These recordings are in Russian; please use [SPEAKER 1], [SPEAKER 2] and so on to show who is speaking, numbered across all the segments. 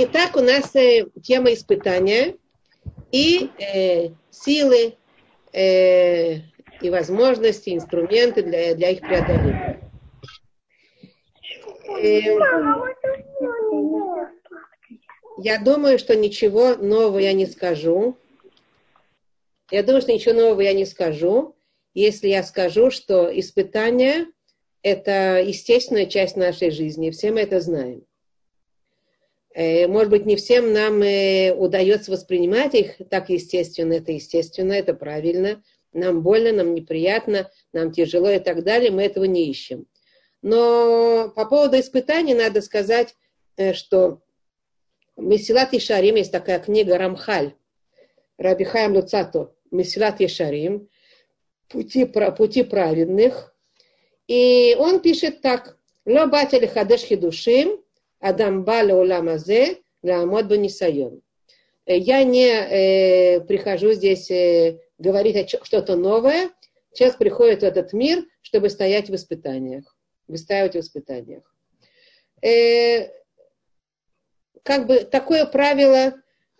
[SPEAKER 1] Итак, у нас э, тема испытания и э, силы э, и возможности, инструменты для, для их преодоления. Э, я думаю, что ничего нового я не скажу. Я думаю, что ничего нового я не скажу, если я скажу, что испытания – это естественная часть нашей жизни. Все мы это знаем. Э, может быть, не всем нам э, удается воспринимать их так естественно. Это естественно, это правильно. Нам больно, нам неприятно, нам тяжело и так далее. Мы этого не ищем. Но по поводу испытаний надо сказать, э, что Месилат Ишарим, есть такая книга Рамхаль, Рабихаем Луцато, Месилат Ишарим, пути, пути праведных. И он пишет так, Ло батя хадеш хидушим, Адам Баля Уламазе, Ламод Банисайон. Я не э, прихожу здесь э, говорить что-то новое. Человек приходит в этот мир, чтобы стоять в испытаниях, выстаивать в испытаниях. Э, как бы такое правило,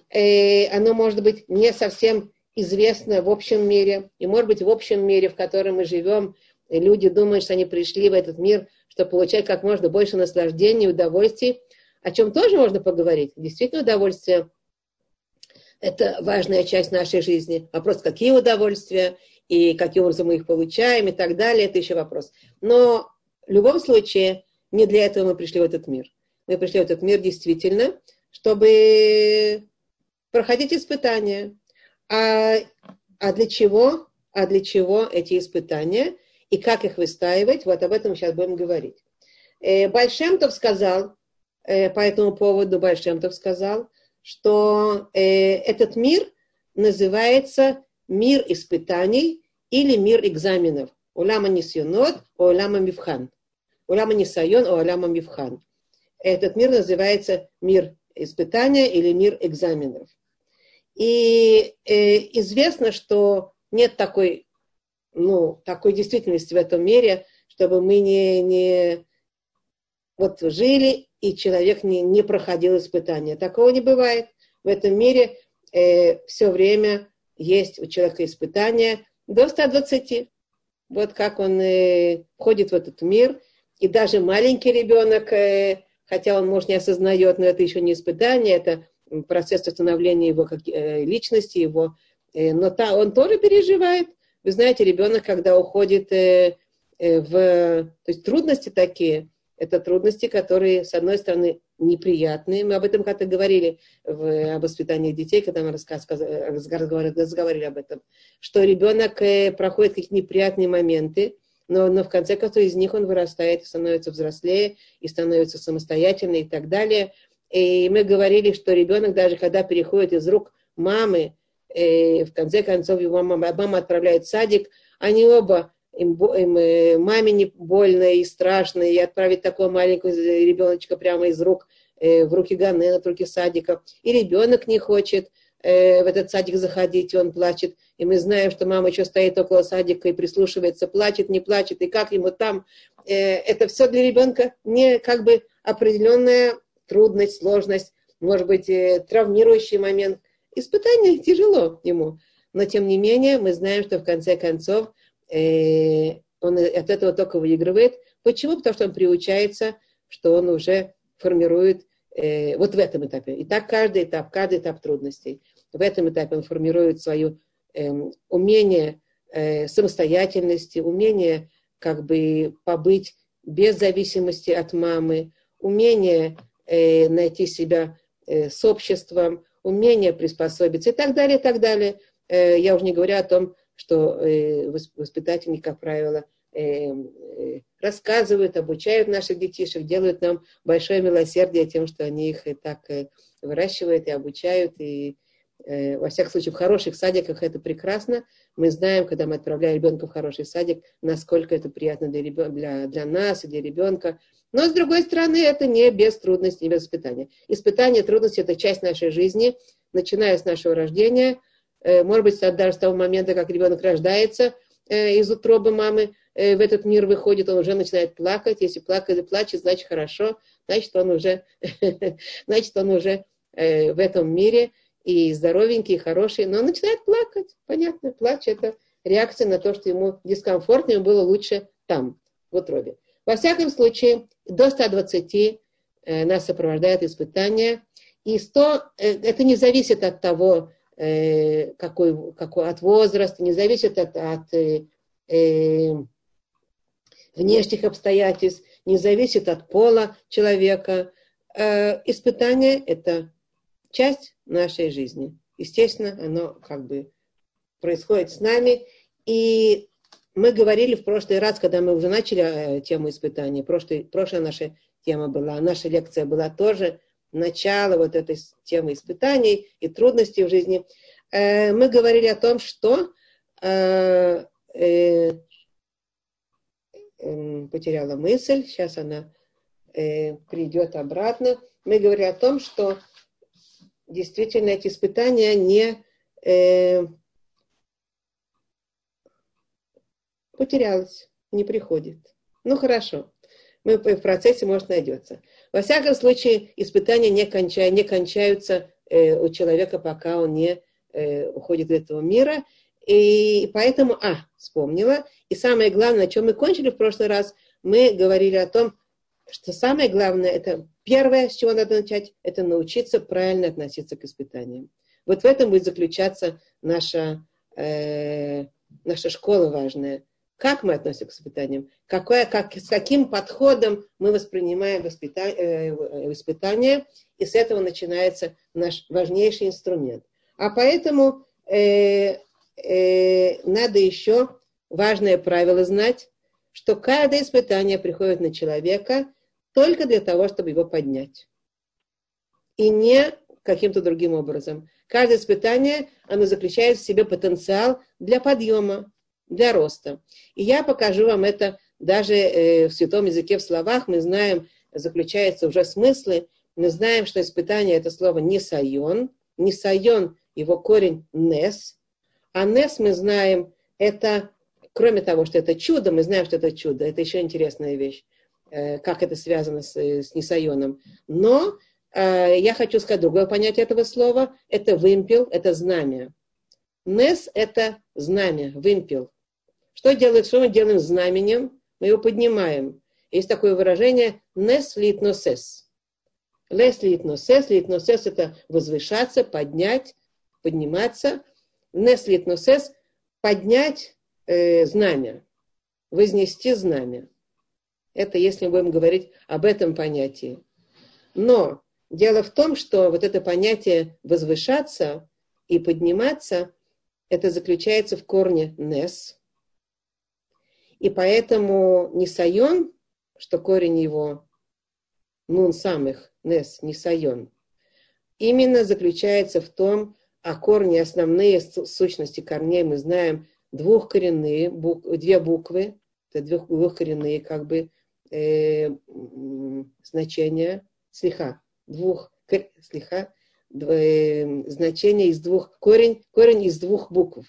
[SPEAKER 1] э, оно может быть не совсем известно в общем мире. И может быть в общем мире, в котором мы живем, люди думают, что они пришли в этот мир, чтобы получать как можно больше наслаждений, удовольствий, о чем тоже можно поговорить. Действительно, удовольствие – это важная часть нашей жизни. Вопрос, какие удовольствия и каким образом мы их получаем и так далее, это еще вопрос. Но в любом случае, не для этого мы пришли в этот мир мы пришли в этот мир действительно, чтобы проходить испытания. А, а для чего? А для чего эти испытания? И как их выстаивать? Вот об этом сейчас будем говорить. Э, Большемтов сказал, э, по этому поводу Большемтов сказал, что э, этот мир называется мир испытаний или мир экзаменов. Уляма нисюнот, уляма мивхан. Уляма нисайон, уляма мивхан. Этот мир называется мир испытания или мир экзаменов. И э, известно, что нет такой, ну, такой действительности в этом мире, чтобы мы не, не вот жили, и человек не, не проходил испытания. Такого не бывает. В этом мире э, все время есть у человека испытания до 120. Вот как он э, входит в этот мир. И даже маленький ребенок э, хотя он, может, не осознает, но это еще не испытание, это процесс становления его как, э, личности, его, э, но та, он тоже переживает. Вы знаете, ребенок, когда уходит э, э, в... То есть трудности такие, это трудности, которые, с одной стороны, неприятные. Мы об этом как-то говорили в, об воспитании детей, когда мы разговаривали, разговаривали об этом, что ребенок э, проходит какие-то неприятные моменты, но, но в конце концов из них он вырастает, становится взрослее, и становится самостоятельным и так далее. И мы говорили, что ребенок даже когда переходит из рук мамы, э, в конце концов его мама, мама отправляет в садик, они оба им, им э, маме не больно и страшно, и отправить такого маленького ребеночка прямо из рук э, в руки Ганена, в руки садика. И ребенок не хочет, Э, в этот садик заходить, и он плачет. И мы знаем, что мама еще стоит около садика и прислушивается, плачет, не плачет, и как ему там. Э, это все для ребенка не как бы определенная трудность, сложность, может быть, э, травмирующий момент. Испытание тяжело ему. Но тем не менее, мы знаем, что в конце концов он от этого только выигрывает. Почему? Потому что он приучается, что он уже формирует э, вот в этом этапе. И так каждый этап, каждый этап трудностей. В этом этапе он формирует свое э, умение э, самостоятельности, умение как бы побыть без зависимости от мамы, умение э, найти себя э, с обществом, умение приспособиться и так далее, и так далее. Э, я уже не говорю о том, что э, воспитательник, как правило, э, рассказывают, обучают наших детишек, делают нам большое милосердие тем, что они их и так выращивают и обучают. И, во всяком случае, в хороших садиках это прекрасно. Мы знаем, когда мы отправляем ребенка в хороший садик, насколько это приятно для, ребен... для, для нас и для ребенка. Но, с другой стороны, это не без трудностей, не без испытания. Испытания, трудности – это часть нашей жизни, начиная с нашего рождения. Э, может быть, даже с того момента, как ребенок рождается из утробы мамы, Э, в этот мир выходит, он уже начинает плакать. Если плакает плачет, значит хорошо. значит, он уже, значит, он уже э, в этом мире и здоровенький, и хороший, но он начинает плакать. Понятно, плач – это реакция на то, что ему дискомфортно, ему было лучше там, в утробе. Во всяком случае, до 120 э, нас сопровождает испытание, и 100, э, это не зависит от того, э, какой, какой, от возраста, не зависит от, от э, внешних обстоятельств, не зависит от пола человека. Э, испытание – это часть нашей жизни. Естественно, оно как бы происходит с нами. И мы говорили в прошлый раз, когда мы уже начали э, тему испытаний, прошлый, прошлая наша тема была, наша лекция была тоже начало вот этой темы испытаний и трудностей в жизни. Э, мы говорили о том, что э, эм, потеряла мысль, сейчас она придет обратно. Мы говорили о том, что действительно эти испытания не э, потерялась, не приходит. Ну хорошо, мы в процессе, может, найдется. Во всяком случае, испытания не, конча, не кончаются э, у человека, пока он не э, уходит из этого мира. И поэтому, а, вспомнила. И самое главное, о чем мы кончили в прошлый раз, мы говорили о том, что самое главное, это первое, с чего надо начать, это научиться правильно относиться к испытаниям. Вот в этом будет заключаться наша, э, наша школа важная. Как мы относимся к испытаниям? Какое, как, с каким подходом мы воспринимаем воспита, э, испытания? И с этого начинается наш важнейший инструмент. А поэтому э, э, надо еще важное правило знать, что каждое испытание приходит на человека только для того, чтобы его поднять. И не каким-то другим образом. Каждое испытание, оно заключает в себе потенциал для подъема, для роста. И я покажу вам это даже э, в святом языке, в словах. Мы знаем, заключаются уже смыслы. Мы знаем, что испытание это слово несайон. Несайон, его корень нес. А нес мы знаем, это, кроме того, что это чудо, мы знаем, что это чудо. Это еще интересная вещь, э, как это связано с, с несайоном. Но э, я хочу сказать другое понятие этого слова. Это вымпел, это знамя. Нес – это знамя, вымпел. Что, делает, что мы делаем знаменем? Мы его поднимаем. Есть такое выражение «нес литносес». «Лес литносес». Литносес – это возвышаться, поднять, подниматься. «Нес литносес» – поднять э, знамя, вознести знамя. Это если мы будем говорить об этом понятии. Но дело в том, что вот это понятие возвышаться и подниматься, это заключается в корне «нес», и поэтому Нисайон, что корень его нун самых, нес, Нисайон, именно заключается в том, а корни, основные сущности корней мы знаем двухкоренные, бук, две буквы, это двух, двухкоренные как бы э, значения, слиха, двух, слиха, э, значения из двух, корень, корень из двух букв.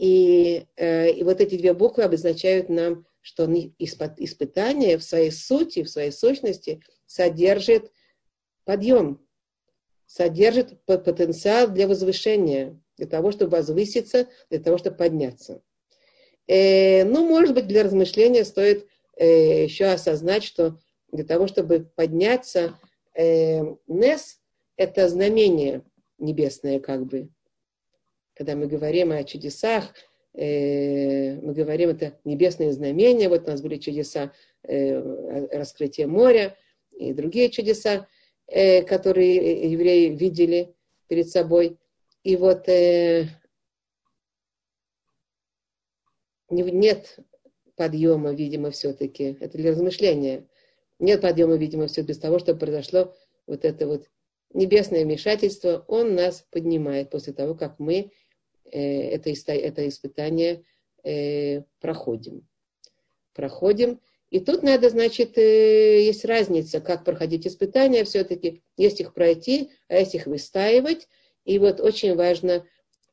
[SPEAKER 1] И, э, и вот эти две буквы обозначают нам, что испытание в своей сути, в своей сущности содержит подъем, содержит потенциал для возвышения, для того, чтобы возвыситься, для того, чтобы подняться. Э, ну, может быть, для размышления стоит э, еще осознать, что для того, чтобы подняться, э, Нес – это знамение небесное, как бы, когда мы говорим о чудесах, э, мы говорим, это небесные знамения, вот у нас были чудеса э, раскрытия моря и другие чудеса, э, которые евреи видели перед собой. И вот нет подъема, видимо, все-таки. Это для размышления. Нет подъема, видимо, все без того, чтобы произошло вот это вот небесное вмешательство. Он нас поднимает после того, как мы это, это испытание э, проходим. Проходим. И тут надо, значит, э, есть разница, как проходить испытания все-таки. Есть их пройти, а есть их выстаивать. И вот очень важно,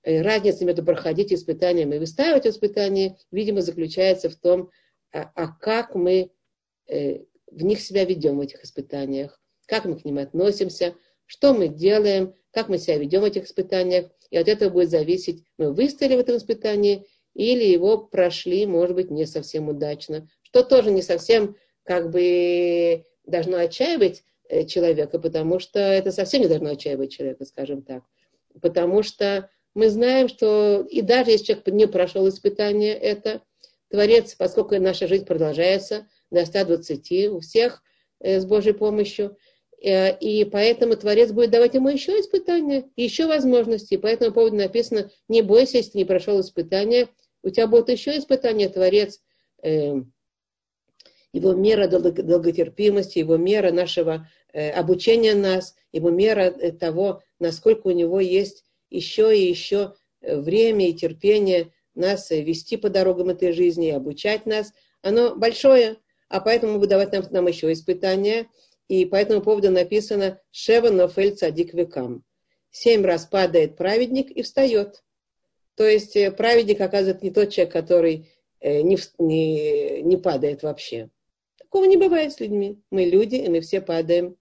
[SPEAKER 1] разница между проходить испытанием и выстаивать испытания, видимо, заключается в том, а, а как мы, в них себя ведем в этих испытаниях, как мы к ним относимся, что мы делаем, как мы себя ведем в этих испытаниях. И от этого будет зависеть, мы выстояли в этом испытании или его прошли, может быть, не совсем удачно. Что тоже не совсем как бы должно отчаивать э, человека, потому что это совсем не должно отчаивать человека, скажем так. Потому что мы знаем, что и даже если человек не прошел испытание, это Творец, поскольку наша жизнь продолжается до 120 у всех э, с Божьей помощью, и поэтому Творец будет давать ему еще испытания, еще возможности. И по этому поводу написано, не бойся, если ты не прошел испытание, у тебя будет еще испытание, Творец, э, его мера долготерпимости, его мера нашего обучения нас, его мера того, насколько у него есть еще и еще время и терпение нас вести по дорогам этой жизни и обучать нас, оно большое, а поэтому будет давать нам, нам еще испытания. И по этому поводу написано «Шева нофель цадик векам». Семь раз падает праведник и встает. То есть э, праведник, оказывается, не тот человек, который э, не, не, не падает вообще. Такого не бывает с людьми. Мы люди, и мы все падаем.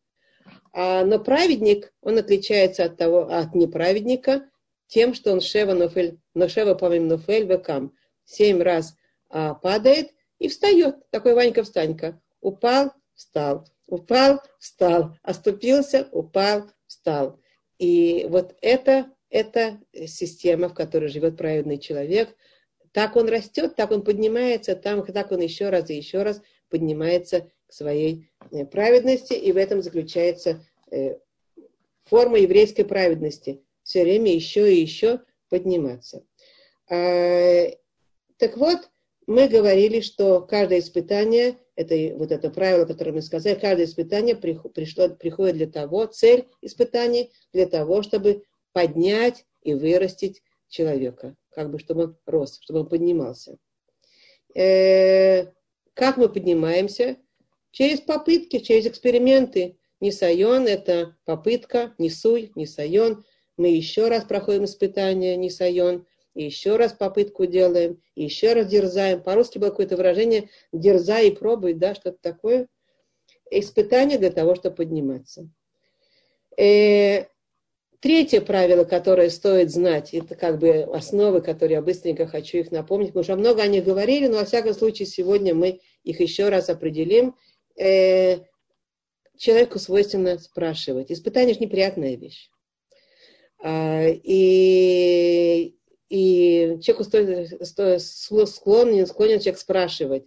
[SPEAKER 1] А, но праведник, он отличается от, того, от неправедника тем, что он шева нофель, но шева помим нофель векам. Семь раз а, падает и встает. Такой Ванька-встанька. Упал, встал. Упал, встал. Оступился, упал, встал. И вот это, это система, в которой живет праведный человек. Так он растет, так он поднимается, там, так он еще раз и еще раз поднимается к своей э, праведности. И в этом заключается э, форма еврейской праведности. Все время еще и еще подниматься. А, так вот, мы говорили, что каждое испытание, это вот это правило, которое мы сказали, каждое испытание пришло, приходит для того, цель испытаний для того, чтобы поднять и вырастить человека, как бы чтобы он рос, чтобы он поднимался. Э, как мы поднимаемся? Через попытки, через эксперименты. Нисайон – это попытка, нисуй, нисайон. Мы еще раз проходим испытание, нисайон – еще раз попытку делаем, еще раз дерзаем. По-русски было какое-то выражение «дерзай и пробуй», да, что-то такое. Испытание для того, чтобы подниматься. Э, третье правило, которое стоит знать, это как бы основы, которые я быстренько хочу их напомнить, потому что много о них говорили, но во всяком случае сегодня мы их еще раз определим. Э, человеку свойственно спрашивать. Испытание же неприятная вещь. А, и и человеку стоит, стоит, склонен, склонен человек спрашивать,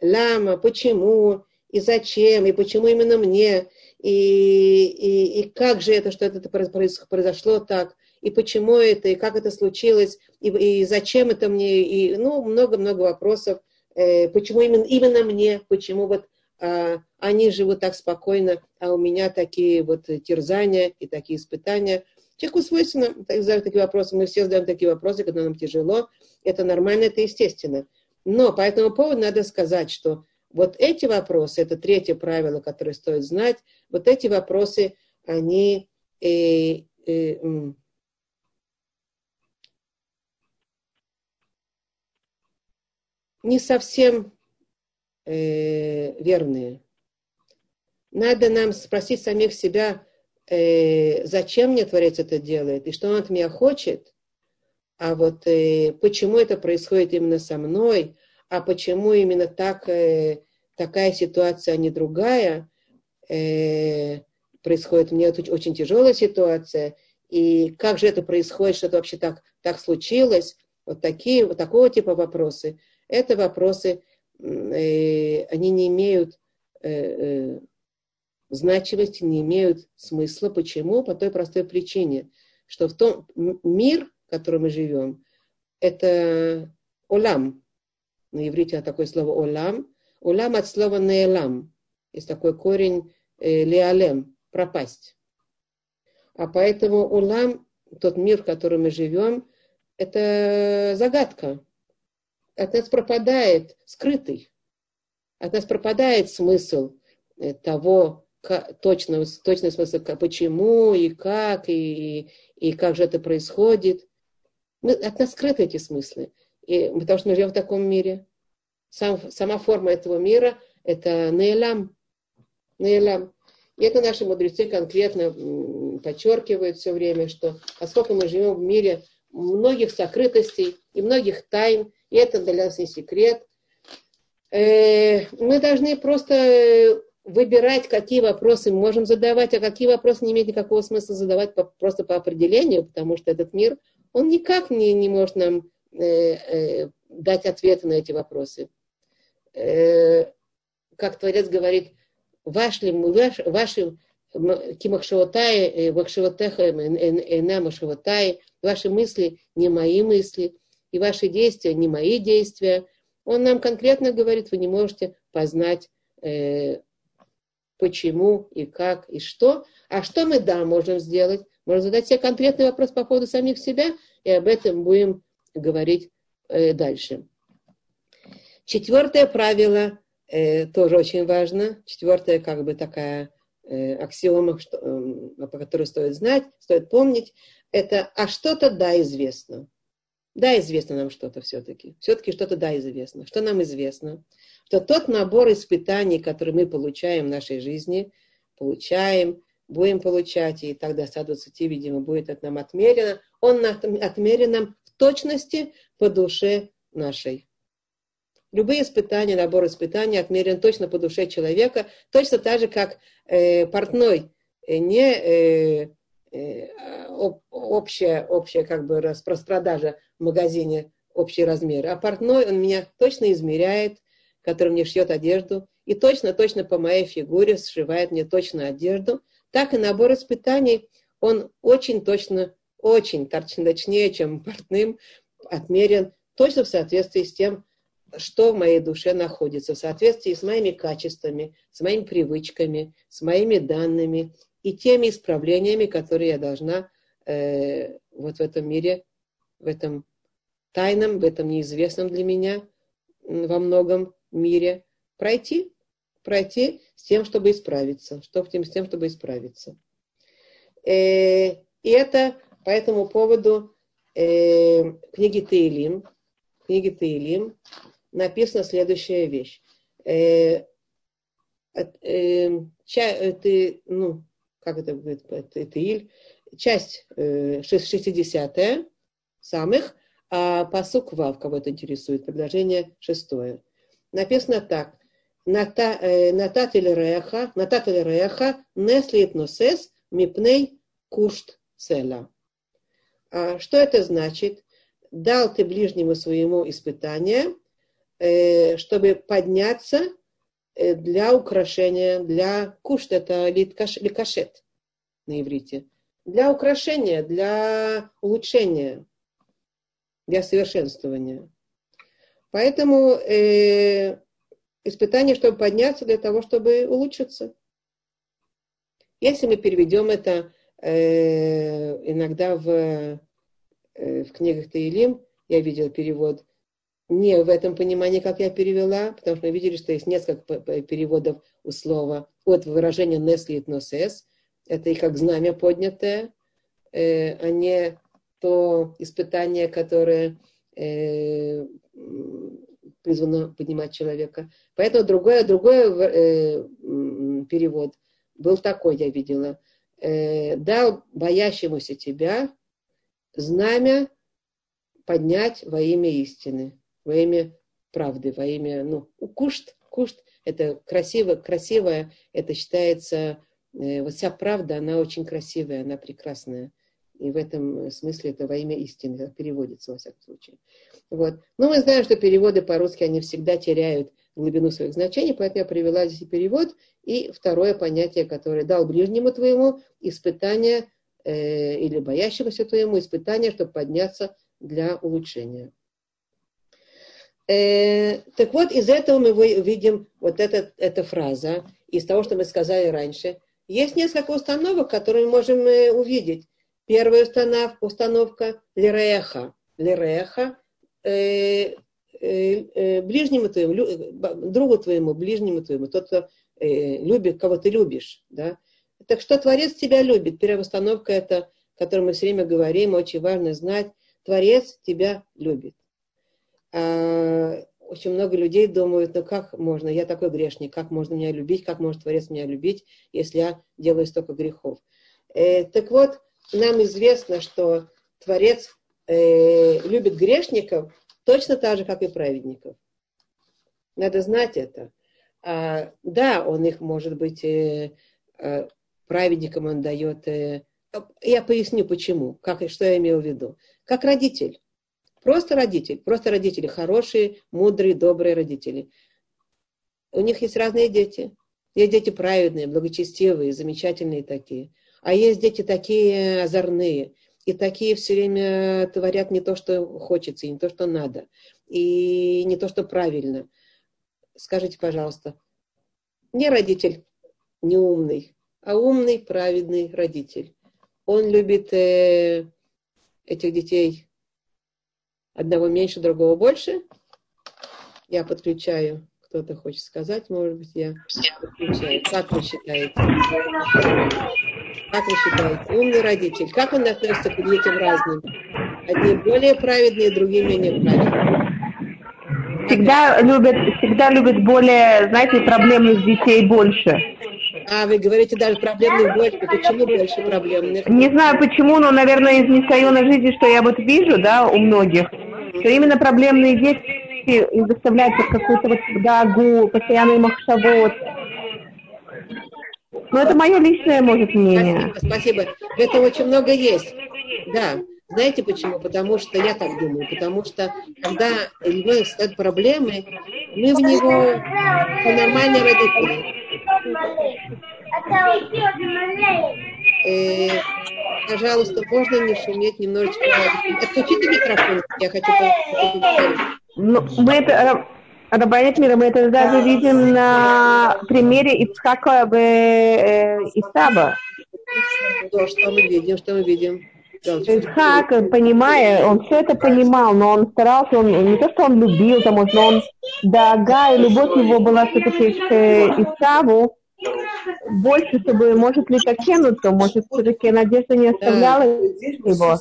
[SPEAKER 1] лама, почему, и зачем, и почему именно мне, и, и, и как же это, что это произошло так, и почему это, и как это случилось, и, и зачем это мне, и ну, много-много вопросов, э, почему именно, именно мне, почему вот э, они живут так спокойно, а у меня такие вот терзания и такие испытания – Человеку свойственно задать такие вопросы. Мы все задаем такие вопросы, когда нам тяжело. Это нормально, это естественно. Но по этому поводу надо сказать, что вот эти вопросы, это третье правило, которое стоит знать, вот эти вопросы, они э, э, не совсем э, верные. Надо нам спросить самих себя, э, зачем мне Творец это делает и что он от меня хочет, а вот э, почему это происходит именно со мной, а почему именно так, э, такая ситуация, а не другая, э, происходит. У меня тут очень тяжелая ситуация, и как же это происходит, что это вообще так, так случилось, вот такие, вот такого типа вопросы. Это вопросы, э, они не имеют э, э, значимости, не имеют смысла. Почему? По той простой причине, что в том мир, в котором мы живем, это олам. На иврите такое слово олам. Олам от слова неэлам. Есть такой корень э, леалем, пропасть. А поэтому улам, тот мир, в котором мы живем, это загадка. От нас пропадает скрытый. От нас пропадает смысл э, того, точно, точный смысл, почему и как, и, и как же это происходит. Мы, от нас скрыты эти смыслы. И, потому что мы живем в таком мире. Сам, сама форма этого мира это нейлам. Нейлам. И это наши мудрецы конкретно подчеркивают все время, что поскольку мы живем в мире многих сокрытостей и многих тайн, и это для нас не секрет, э, мы должны просто выбирать, какие вопросы мы можем задавать, а какие вопросы не имеют никакого смысла задавать по, просто по определению, потому что этот мир, он никак не, не может нам э, э, дать ответы на эти вопросы. Э, как Творец говорит, ваш ли, ваш, ваши кимахшаватай, вахшаватеха, энамашаватай, ваши мысли не мои мысли, и ваши действия не мои действия. Он нам конкретно говорит, вы не можете познать э, почему и как и что. А что мы, да, можем сделать? Можем задать себе конкретный вопрос по поводу самих себя, и об этом будем говорить э, дальше. Четвертое правило э, тоже очень важно. Четвертое, как бы такая э, аксиома, что, э, по которой стоит знать, стоит помнить, это «а что-то да известно». Да, известно нам что-то все-таки. Все-таки что-то да известно. Что нам известно? Что тот набор испытаний, который мы получаем в нашей жизни, получаем, будем получать, и тогда до 120, видимо, будет это нам отмерено, он отмерен нам в точности по душе нашей. Любые испытания, набор испытаний отмерен точно по душе человека, точно так же, как э, портной э, не э, э, общая, общая как бы распродажа в магазине, общий размер, а портной, он меня точно измеряет, который мне шьет одежду, и точно-точно по моей фигуре сшивает мне точно одежду, так и набор испытаний, он очень точно, очень точнее, чем портным, отмерен точно в соответствии с тем, что в моей душе находится, в соответствии с моими качествами, с моими привычками, с моими данными и теми исправлениями, которые я должна э, вот в этом мире, в этом тайном, в этом неизвестном для меня во многом мире пройти, пройти с тем, чтобы исправиться, чтобы, с тем, чтобы исправиться. Э, и это по этому поводу э, книги Таилим, книги Таилим написана следующая вещь. Э, ча, ты, ну, как это будет, Таиль, часть э, 60 самых, а посук Вав, кого это интересует, предложение шестое. Написано так. Нататель реха, нататель реха, неслит носес, мипней кушт цела. А что это значит? Дал ты ближнему своему испытание, э, чтобы подняться э, для украшения, для кушт, это ликашет на иврите, для украшения, для улучшения, для совершенствования. Поэтому э, испытание, чтобы подняться, для того, чтобы улучшиться. Если мы переведем это э, иногда в, э, в книгах Таилим, я видела перевод не в этом понимании, как я перевела, потому что мы видели, что есть несколько переводов у слова от выражения «неслит носес», это и как знамя поднятое, э, а не то испытание, которое э, призвано поднимать человека. Поэтому другой, другой э, перевод был такой, я видела. Э, дал боящемуся тебя знамя поднять во имя истины, во имя правды, во имя, ну, кушт, кушт, это красиво, красивое, это считается, э, вот вся правда, она очень красивая, она прекрасная. И в этом смысле это во имя истины, переводится, во всяком случае. Вот. Но мы знаем, что переводы по-русски, они всегда теряют глубину своих значений, поэтому я привела здесь перевод. И второе понятие, которое дал ближнему твоему, испытание э, или боящемуся твоему, испытание, чтобы подняться для улучшения. Э, так вот, из этого мы видим вот эта, эта фраза, из того, что мы сказали раньше. Есть несколько установок, которые мы можем э, увидеть. Первая установка, установка лиреха. Лиреха э, э, э, ближнему твоему, другу твоему, ближнему твоему, тот, кто э, любит, кого ты любишь. Да? Так что Творец тебя любит. Первая установка это, о которой мы все время говорим, очень важно знать. Творец тебя любит. А, очень много людей думают, ну как можно, я такой грешник, как можно меня любить, как может Творец меня любить, если я делаю столько грехов. Э, так вот, нам известно, что Творец э, любит грешников точно так же, как и праведников. Надо знать это. А, да, он их, может быть, э, э, праведникам он дает. Э, я поясню, почему, как, что я имел в виду. Как родитель. Просто родитель. Просто родители хорошие, мудрые, добрые родители. У них есть разные дети. Есть дети праведные, благочестивые, замечательные такие. А есть дети такие озорные. И такие все время творят не то, что хочется, и не то, что надо. И не то, что правильно скажите, пожалуйста, не родитель не умный, а умный, праведный родитель. Он любит э, этих детей одного меньше, другого больше. Я подключаю. Кто-то хочет сказать, может быть, я подключаю. Как вы считаете? Как вы считаете? Умный родитель. Как он относится к детям разным? Одни более праведные, другие менее праведные
[SPEAKER 2] всегда любят, всегда любят более, знаете, проблемных детей больше.
[SPEAKER 1] А, вы говорите даже проблемных больше. Почему больше проблемных?
[SPEAKER 2] Не знаю почему, но, наверное, из несоюзной жизни, что я вот вижу, да, у многих, что именно проблемные дети их заставляют под какую-то вот дагу, постоянный махшавод. Но это мое личное, может, мнение.
[SPEAKER 1] Спасибо, спасибо. Это очень много есть. Да. Знаете почему? Потому что, я так думаю, потому что когда ребенок стоят проблемы, мы в него нормальные родители. Э, пожалуйста, можно не шуметь немножечко? Отключите микрофон, я хочу.
[SPEAKER 2] Ну, мы это, Рабанит Мира, мы это даже видим на примере Ицхака э, Исаба.
[SPEAKER 1] Что мы видим, что мы видим?
[SPEAKER 2] Исхак, понимая, он все это понимал, но он старался, он не то, что он любил, там, но он, дага, и любовь его была все-таки к Исаву, больше, чтобы, может ли то может, все-таки надежда не оставляла да. его.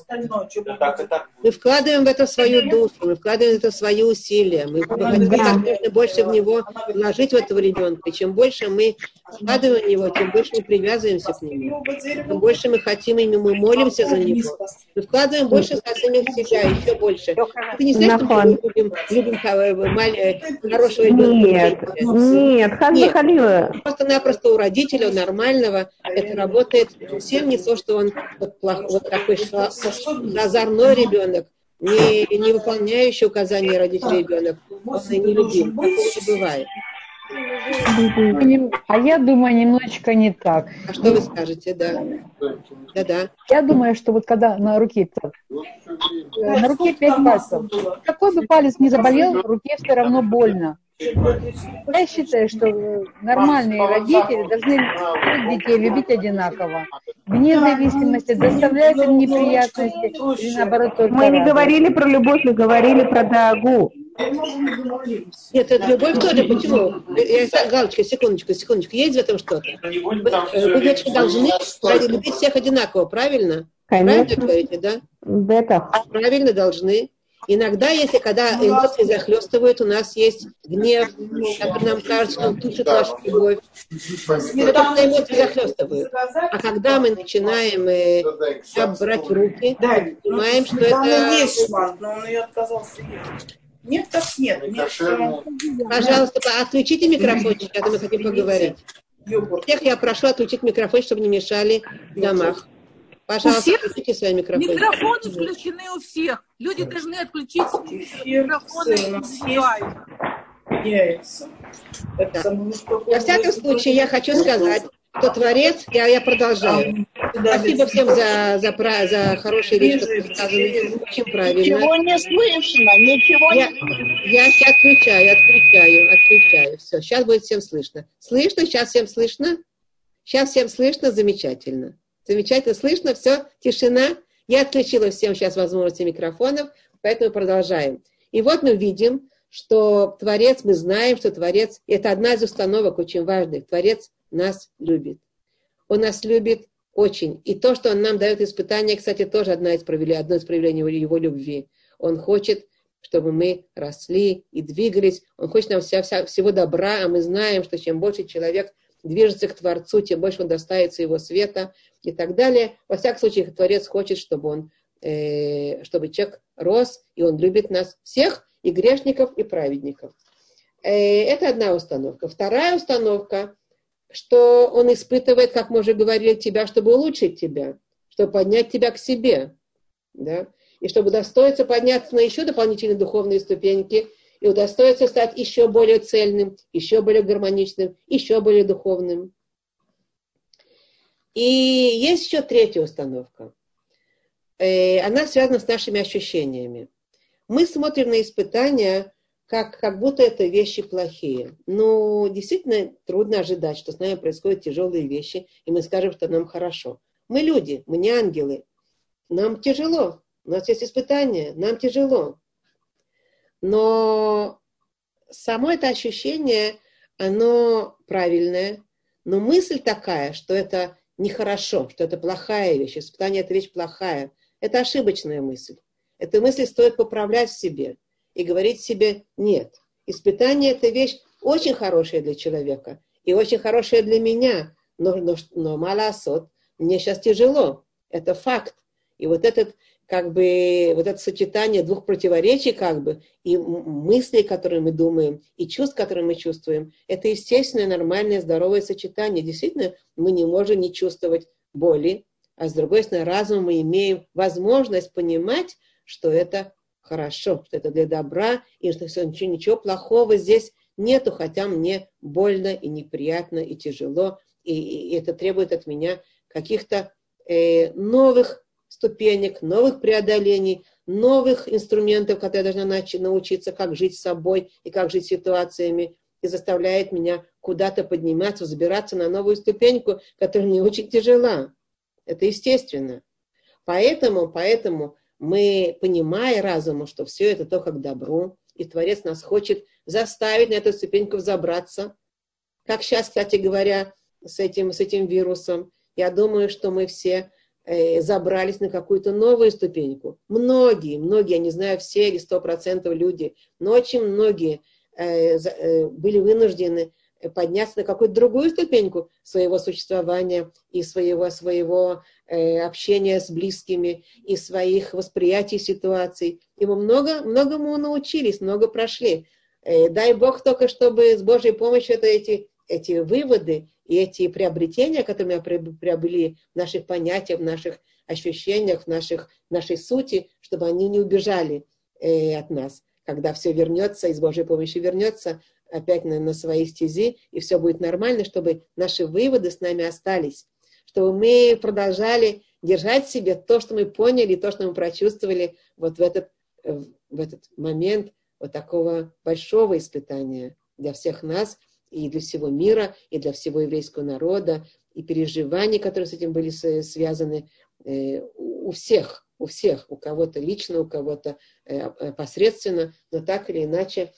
[SPEAKER 1] Мы вкладываем в это свою душу, мы вкладываем в это свои усилия, мы хотим да. как можно больше в него вложить в этого ребенка. И чем больше мы вкладываем в него, тем больше мы привязываемся к нему. Тем больше мы хотим и мы молимся за него. Мы вкладываем больше самих себя, еще больше. Это не значит, что мы любим, любим хорошего ребенка.
[SPEAKER 2] Нет, нет, нет.
[SPEAKER 1] Просто-напросто у родителя, у нормального, это работает совсем не то, что он вот, плохой, вот такой озорной ребенок, не, не выполняющий указания родителей ребенок, он и не любим. Такого не бывает.
[SPEAKER 3] А я думаю, немножечко не так.
[SPEAKER 1] А что вы скажете, да? Да-да.
[SPEAKER 3] Я думаю, что вот когда на руке, на руке пять пальцев, какой бы палец не заболел, руке все равно больно. Я считаю, что нормальные родители должны детей любить одинаково. Вне зависимости, доставляют им неприятности или наоборот только
[SPEAKER 2] Мы не говорили про любовь, мы говорили про дагу.
[SPEAKER 1] Нет, это любовь тоже. Почему? Я, галочка, секундочку, секундочку. Есть в этом что-то? Вы, вы значит, должны любить всех одинаково, правильно?
[SPEAKER 2] Конечно.
[SPEAKER 1] Правильно говорите, да?
[SPEAKER 2] Это.
[SPEAKER 1] Правильно должны. Иногда, если когда эмоции захлестывают, у нас есть гнев, как нам кажется, он тушит нашу любовь. Это когда эмоции захлестывают. А когда мы начинаем э, брать в руки, понимаем, что это...
[SPEAKER 4] есть шман, но он ее отказался есть. Нет, так нет. нет
[SPEAKER 1] Пожалуйста, отключите микрофончик, когда мы хотим поговорить. Всех я прошу отключить микрофон, чтобы не мешали в домах. Пожалуйста, всех? отключите свои микрофоны.
[SPEAKER 4] Микрофоны включены у всех. Люди должны отключить микрофоны индивидуально.
[SPEAKER 1] Да. Во всяком случае, я хочу сказать, кто творец, я, я продолжаю. Спасибо всем за, за, за, за хорошие которые сказаны. Очень правильно.
[SPEAKER 4] Ничего не слышно, ничего
[SPEAKER 1] я,
[SPEAKER 4] не слышно.
[SPEAKER 1] Я сейчас отключаю, отключаю, отключаю. Все, сейчас будет всем слышно. Слышно? Сейчас всем слышно? Сейчас всем слышно? Замечательно. Замечательно слышно, все, тишина. Я отключила всем сейчас возможности микрофонов, поэтому продолжаем. И вот мы видим, что Творец, мы знаем, что Творец, это одна из установок очень важных, Творец нас любит. Он нас любит очень. И то, что он нам дает испытания, кстати, тоже одна из проявлений, одно из проявлений его любви. Он хочет чтобы мы росли и двигались. Он хочет нам вся, вся, всего добра, а мы знаем, что чем больше человек движется к Творцу, тем больше он достается его света и так далее. Во всяком случае, Творец хочет, чтобы он, э, чтобы человек рос, и он любит нас всех, и грешников, и праведников. Э, это одна установка. Вторая установка, что он испытывает, как мы уже говорили, тебя, чтобы улучшить тебя, чтобы поднять тебя к себе. Да? И чтобы удостоиться подняться на еще дополнительные духовные ступеньки и удостоиться стать еще более цельным, еще более гармоничным, еще более духовным. И есть еще третья установка. Э, она связана с нашими ощущениями. Мы смотрим на испытания как, как будто это вещи плохие. Но действительно трудно ожидать, что с нами происходят тяжелые вещи, и мы скажем, что нам хорошо. Мы люди, мы не ангелы. Нам тяжело. У нас есть испытания, нам тяжело. Но само это ощущение, оно правильное, но мысль такая, что это нехорошо, что это плохая вещь, испытание это вещь плохая, это ошибочная мысль. Эту мысль стоит поправлять в себе и говорить себе «нет». Испытание – это вещь очень хорошая для человека и очень хорошая для меня, но, но, но мало осот, мне сейчас тяжело, это факт. И вот этот как бы вот это сочетание двух противоречий, как бы, и мыслей, которые мы думаем, и чувств, которые мы чувствуем, это естественное, нормальное, здоровое сочетание. Действительно, мы не можем не чувствовать боли, а с другой стороны, разумом мы имеем возможность понимать, что это хорошо, что это для добра, и что все, ничего, ничего плохого здесь нету, хотя мне больно и неприятно и тяжело, и, и это требует от меня каких-то э, новых ступенек, новых преодолений, новых инструментов, которые я должна научиться, как жить с собой и как жить с ситуациями, и заставляет меня куда-то подниматься, забираться на новую ступеньку, которая мне очень тяжела. Это естественно. Поэтому, поэтому мы, понимая разумом, что все это то, как добро, и Творец нас хочет заставить на эту ступеньку взобраться. Как сейчас, кстати говоря, с этим, с этим вирусом. Я думаю, что мы все забрались на какую-то новую ступеньку. Многие, многие, я не знаю, все или сто процентов люди, но очень многие э, э, были вынуждены подняться на какую-то другую ступеньку своего существования и своего, своего э, общения с близкими и своих восприятий ситуаций. И мы много, многому научились, много прошли. Э, дай Бог только, чтобы с Божьей помощью это эти, эти выводы и эти приобретения, которые мы приобрели в наших понятиях, в наших ощущениях, в наших, нашей сути, чтобы они не убежали э, от нас. Когда все вернется, и с Божьей помощью вернется, опять на, на свои стези, и все будет нормально, чтобы наши выводы с нами остались, чтобы мы продолжали держать в себе то, что мы поняли, то, что мы прочувствовали вот в этот, в этот момент вот такого большого испытания для всех нас и для всего мира, и для всего еврейского народа, и переживаний, которые с этим были связаны э, у всех, у всех, у кого-то лично, у кого-то э, посредственно, но так или иначе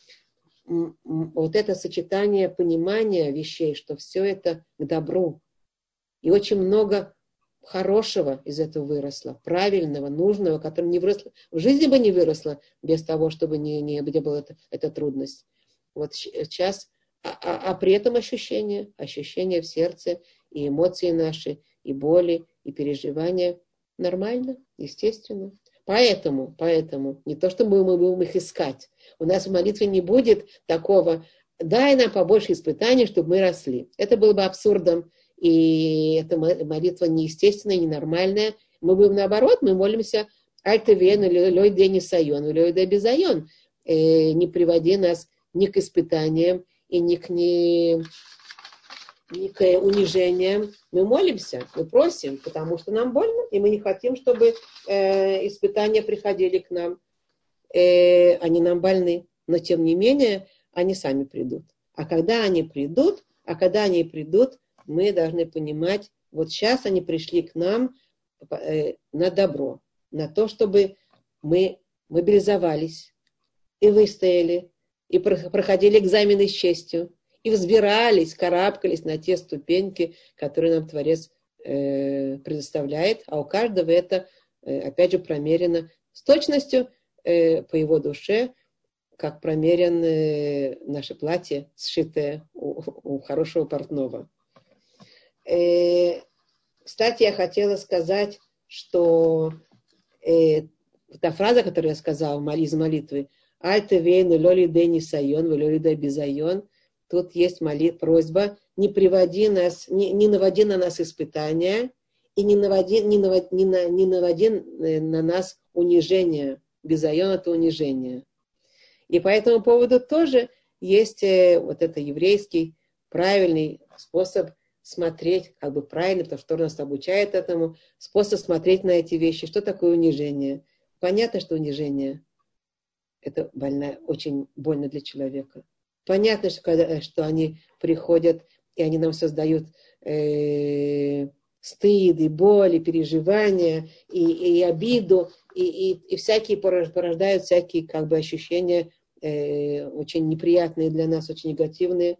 [SPEAKER 1] вот это сочетание понимания вещей, что все это к добру. И очень много хорошего из этого выросло, правильного, нужного, которое не выросло, в жизни бы не выросло без того, чтобы не, не, не была эта, эта трудность. Вот сейчас, а, а, а при этом ощущения, ощущения в сердце, и эмоции наши, и боли, и переживания нормально, естественно. Поэтому, поэтому, не то, что мы, мы будем их искать. У нас в молитве не будет такого, дай нам побольше испытаний, чтобы мы росли. Это было бы абсурдом, и эта молитва неестественная, ненормальная. Мы будем наоборот, мы молимся Альтевен, Лёй Дени Сайон, Лёй Безайон. Э, не приводи нас ни к испытаниям и ни к не некое унижение, мы молимся, мы просим, потому что нам больно, и мы не хотим, чтобы э, испытания приходили к нам. Э, они нам больны, но тем не менее они сами придут. А когда они придут, а когда они придут, мы должны понимать, вот сейчас они пришли к нам э, на добро, на то, чтобы мы мобилизовались и выстояли, и проходили экзамены с честью, и взбирались, карабкались на те ступеньки, которые нам Творец э, предоставляет, а у каждого это, э, опять же, промерено с точностью э, по его душе, как промерен э, наше платье, сшитое у, у хорошего портного. Э, кстати, я хотела сказать, что э, та фраза, которую я сказала из молитвы, «Альте вейну лоли дени сайон, лоли да безайон», тут есть молит, просьба, не приводи нас, не, не наводи на нас испытания и не наводи, не наводи, не, на, не наводи э, на нас унижение. Безайон – это унижение. И по этому поводу тоже есть э, вот это еврейский правильный способ смотреть, как бы правильно, потому что нас обучает этому, способ смотреть на эти вещи. Что такое унижение? Понятно, что унижение – это больно, очень больно для человека. Понятно, что, когда, что они приходят, и они нам создают э, стыд, и боль, и переживания, и, и обиду, и, и, и всякие порождают всякие как бы, ощущения э, очень неприятные для нас, очень негативные.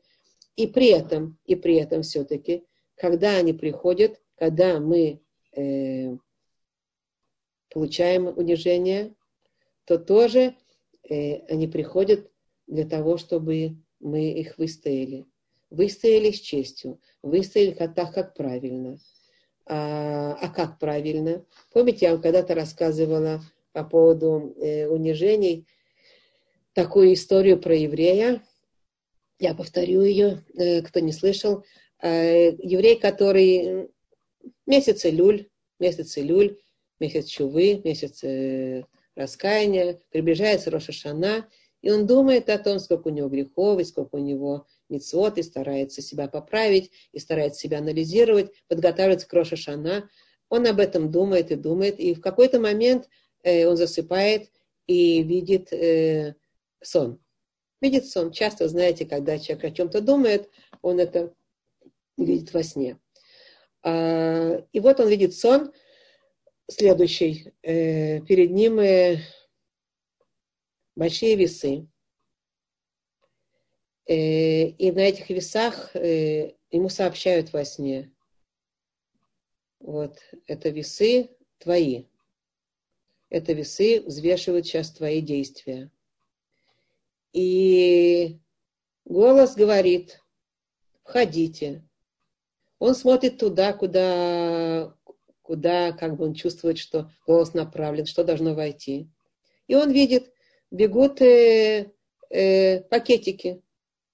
[SPEAKER 1] И при этом, и при этом все-таки, когда они приходят, когда мы э, получаем унижение, то тоже э, они приходят для того, чтобы мы их выстояли. Выстояли с честью, выстояли так, как правильно. А, а как правильно? Помните, я вам когда-то рассказывала по поводу э, унижений такую историю про еврея. Я повторю ее, э, кто не слышал. Э, еврей, который месяц Илюль, месяц Илюль, месяц Чувы, месяц э, раскаяния, приближается Роша Шана, и он думает о том, сколько у него грехов, и сколько у него мецвод, и старается себя поправить, и старается себя анализировать, подготавливается к Роша Шана. Он об этом думает и думает, и в какой-то момент э, он засыпает и видит э, сон. Видит сон. Часто, знаете, когда человек о чем-то думает, он это видит во сне. А, и вот он видит сон, следующий. Э, перед ним э, большие весы. Э, и на этих весах ему сообщают во сне. Вот, это весы твои. Это весы взвешивают сейчас твои действия. И голос говорит, входите. Он смотрит туда, куда куда как бы он чувствует, что голос направлен, что должно войти. И он видит, бегут э, э, пакетики,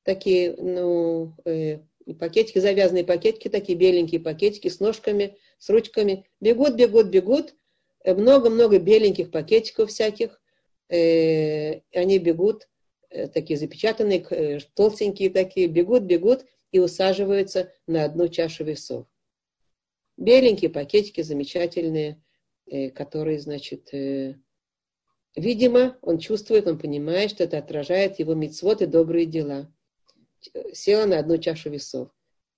[SPEAKER 1] такие, ну, э, пакетики, завязанные пакетики, такие беленькие пакетики с ножками, с ручками. Бегут, бегут, бегут. Э, много-много беленьких пакетиков всяких. Э, они бегут, э, такие запечатанные, э, толстенькие такие, бегут, бегут и усаживаются на одну чашу весов беленькие пакетики замечательные, э, которые, значит, э, видимо, он чувствует, он понимает, что это отражает его мицвод и добрые дела. Села на одну чашу весов.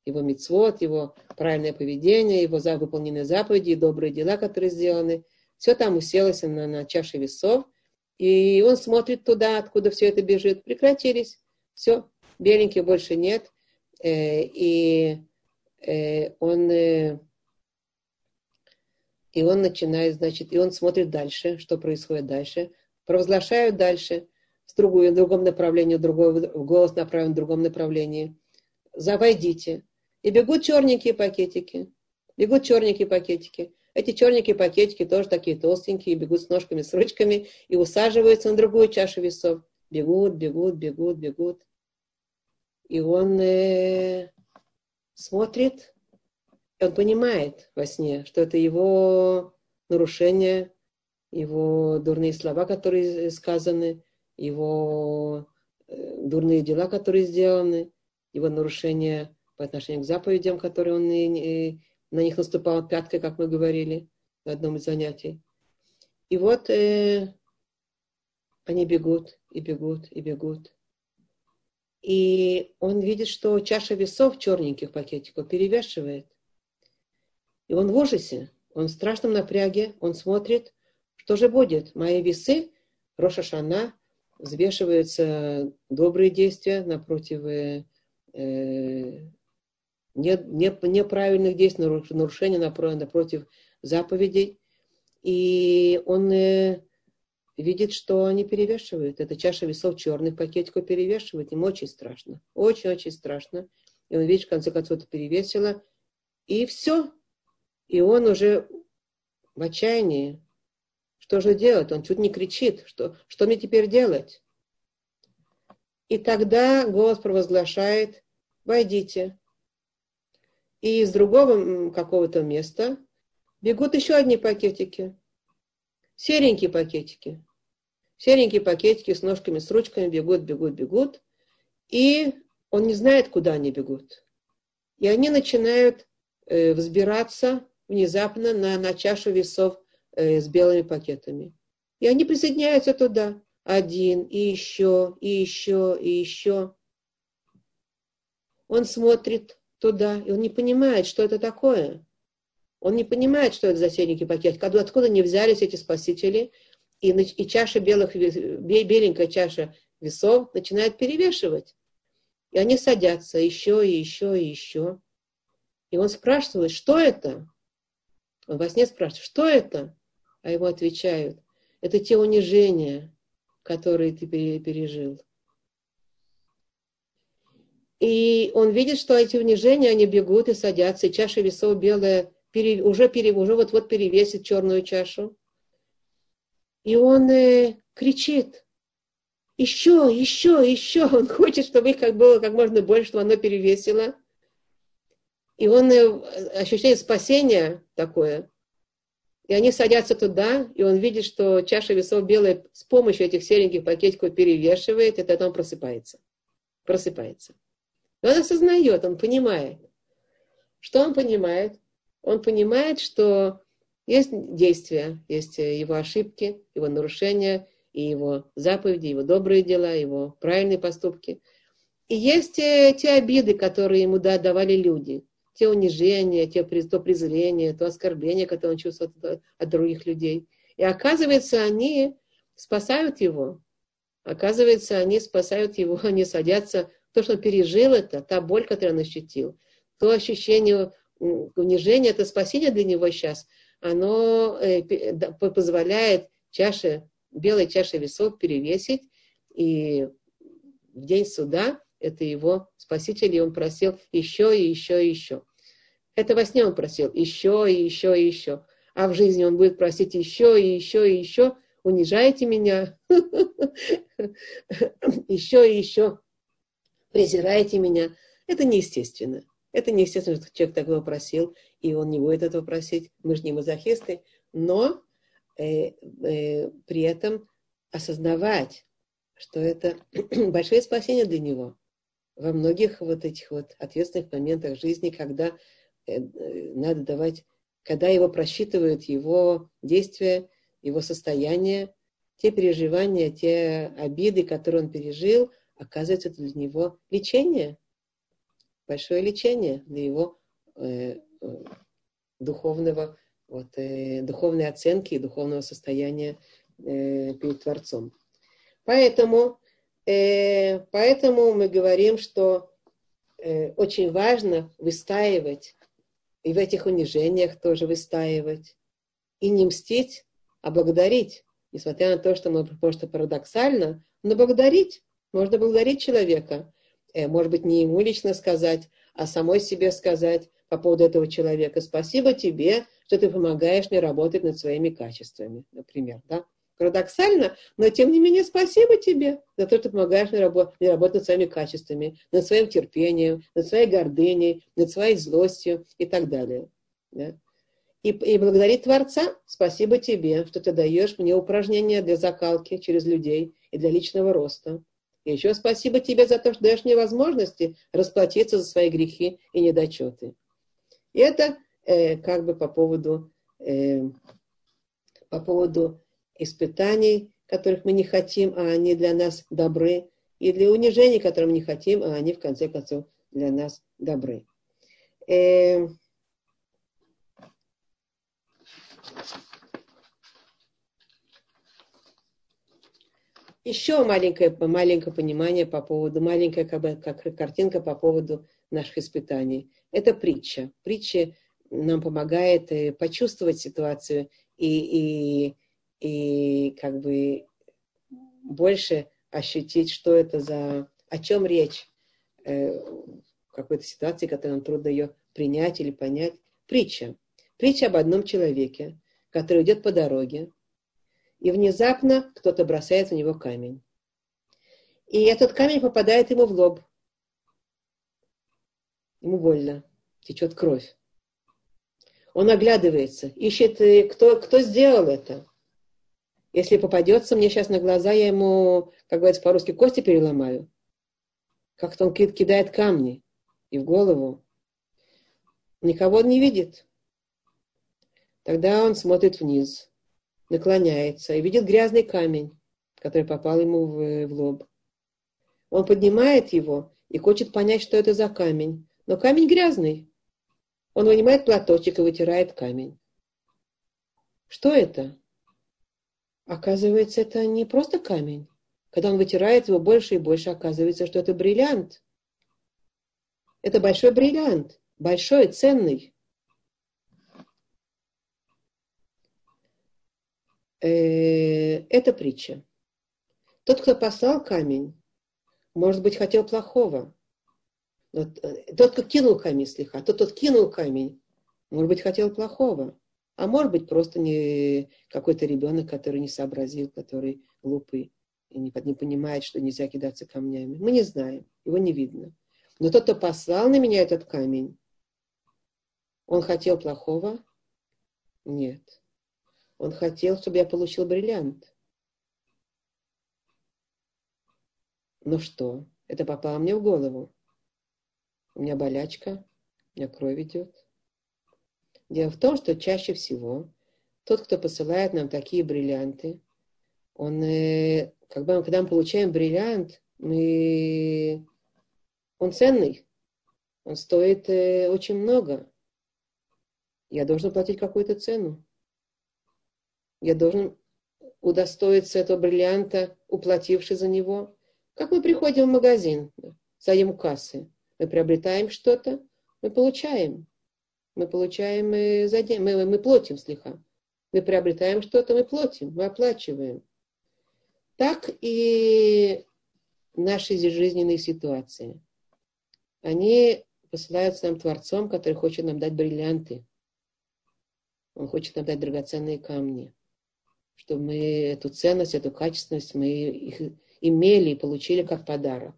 [SPEAKER 1] Его мицвод, его правильное поведение, его выполненные заповеди и добрые дела, которые сделаны. Все там уселось на, на чаше весов. И он смотрит туда, откуда все это бежит. Прекратились. Все, беленьких больше нет. Э, и он и он начинает, значит, и он смотрит дальше, что происходит дальше, провозглашают дальше, в, другую, в другом направлении, другой голос направлен в другом направлении. Завойдите. И бегут черненькие пакетики. Бегут черненькие пакетики. Эти черненькие пакетики тоже такие толстенькие, бегут с ножками, с ручками и усаживаются на другую чашу весов. Бегут, бегут, бегут, бегут. И он э, смотрит, он понимает во сне, что это его нарушение, его дурные слова, которые сказаны, его э, дурные дела, которые сделаны, его нарушение по отношению к заповедям, которые он и, и, на них наступал пяткой, как мы говорили на одном из занятий. И вот э, они бегут и бегут и бегут. И он видит, что чаша весов черненьких пакетиков перевешивает. И он в ужасе, он в страшном напряге, он смотрит, что же будет. Мои весы, Роша Шана, взвешиваются добрые действия напротив э, не, не, неправильных действий, нарушения напротив заповедей. И он э, видит, что они перевешивают. Эта чаша весов черных пакетиков перевешивает. Ему очень страшно. Очень-очень страшно. И он видит, в конце концов, это перевесило. И все. И он уже в отчаянии. Что же делать? Он чуть не кричит. Что, что мне теперь делать? И тогда голос провозглашает, войдите. И из другого какого-то места бегут еще одни пакетики. Серенькие пакетики. Серенькие пакетики с ножками, с ручками бегут, бегут, бегут. И он не знает, куда они бегут. И они начинают э, взбираться внезапно на, на чашу весов э, с белыми пакетами. И они присоединяются туда. Один, и еще, и еще, и еще. Он смотрит туда, и он не понимает, что это такое. Он не понимает, что это за серенький пакет, откуда, не взялись эти спасители, и, и чаша белых, беленькая чаша весов начинает перевешивать. И они садятся еще, и еще, и еще. И он спрашивает, что это? Он во сне спрашивает, что это? А ему отвечают, это те унижения, которые ты пережил. И он видит, что эти унижения, они бегут и садятся, и чаша весов белая пере, уже, пере, уже вот-вот перевесит черную чашу. И он э, кричит, еще, еще, еще. Он хочет, чтобы их как было как можно больше, чтобы оно перевесило. И он э, ощущает спасение такое. И они садятся туда, и он видит, что чаша весов белая с помощью этих сереньких пакетиков перевешивает, и тогда он просыпается. Просыпается. Но он осознает, он понимает. Что он понимает? Он понимает, что есть действия, есть его ошибки, его нарушения, и его заповеди, его добрые дела, его правильные поступки. И есть те, те обиды, которые ему да, давали люди, те унижения, те, то презрение, то оскорбление, которое он чувствует от, других людей. И оказывается, они спасают его. Оказывается, они спасают его, они садятся то, что он пережил это, та боль, которую он ощутил, то ощущение унижения, это спасение для него сейчас, оно э, позволяет чаше, белой чаше весов перевесить, и в день суда это его спаситель, и он просил еще и еще и еще. Это во сне он просил еще и еще и еще. А в жизни он будет просить еще и еще и еще. Унижаете меня. Еще и еще презираете меня. Это неестественно. Это неестественно, что человек такого просил, и он не будет этого просить. Мы же не мазохисты. Но э, э, при этом осознавать, что это большое спасение для него во многих вот этих вот ответственных моментах жизни, когда э, надо давать, когда его просчитывают его действия, его состояние, те переживания, те обиды, которые он пережил – оказывается для него лечение, большое лечение для его э, э, духовного, вот, э, духовной оценки и духовного состояния э, перед Творцом. Поэтому, поэтому мы говорим, что э, очень важно выстаивать, и в этих унижениях тоже выстаивать, и не мстить, а благодарить, несмотря на то, что мы, может, парадоксально, но благодарить можно благодарить человека. Э, может быть, не ему лично сказать, а самой себе сказать по поводу этого человека. Спасибо тебе, что ты помогаешь мне работать над своими качествами, например. Да? Парадоксально, но тем не менее спасибо тебе за то, что помогаешь мне, работать, мне работать над своими качествами, над своим терпением, над своей гордыней, над своей злостью и так далее. Да? И, и благодарить Творца, спасибо тебе, что ты даешь мне упражнения для закалки через людей и для личного роста. И еще спасибо тебе за то, что даешь мне возможности расплатиться за свои грехи и недочеты. И это э, как бы по поводу, э, по поводу испытаний, которых мы не хотим, а они для нас добры, и для унижений, которым не хотим, а они в конце концов для нас добры. Э, еще маленькое, маленькое понимание по поводу, маленькая как бы, как картинка по поводу наших испытаний. Это притча. Притча нам помогает э, почувствовать ситуацию и, и, и как бы больше ощутить, что это за, о чем речь э, в какой-то ситуации, которой нам трудно ее принять или понять. Притча. Притча об одном человеке, который идет по дороге, и внезапно кто-то бросает в него камень. И этот камень попадает ему в лоб. Ему больно, течет кровь. Он оглядывается, ищет, э, кто, кто сделал это. Если попадется мне сейчас на глаза, я ему, как говорится по-русски, кости переломаю. Как-то он кидает камни и в голову. Никого он не видит. Тогда он смотрит вниз, наклоняется и видит грязный камень, который попал ему в, в лоб. Он поднимает его и хочет понять, что это за камень. Но камень грязный. Он вынимает платочек и вытирает камень. Что это? Оказывается, это не просто камень. Когда он вытирает его больше и больше, оказывается, что это бриллиант. Это большой бриллиант. Большой, ценный. Э, это притча. Тот, кто послал камень, может быть, хотел плохого. Э, тот, кто кинул камень слегка, тот, кто кинул камень, может быть, хотел плохого. А может быть, просто не какой-то ребенок, который не сообразил, который глупый и не, не понимает, что нельзя кидаться камнями. Мы не знаем, его не видно. Но тот, кто послал на меня этот камень, он хотел плохого? Нет. Он хотел, чтобы я получил бриллиант. Ну что, это попало мне в голову. У меня болячка, у меня кровь идет. Дело в том, что чаще всего тот, кто посылает нам такие бриллианты, он, э, как бы, когда мы получаем бриллиант, мы, он ценный, он стоит э, очень много. Я должен платить какую-то цену. Я должен удостоиться этого бриллианта, уплативший за него. Как мы приходим в магазин, стоим кассы, мы приобретаем что-то, мы получаем. Мы получаем мы, за день, мы, мы платим слегка. Мы приобретаем что-то, мы платим, мы оплачиваем. Так и наши жизненные ситуации. Они посылаются нам Творцом, который хочет нам дать бриллианты. Он хочет нам дать драгоценные камни. Чтобы мы эту ценность, эту качественность, мы их имели и получили как подарок.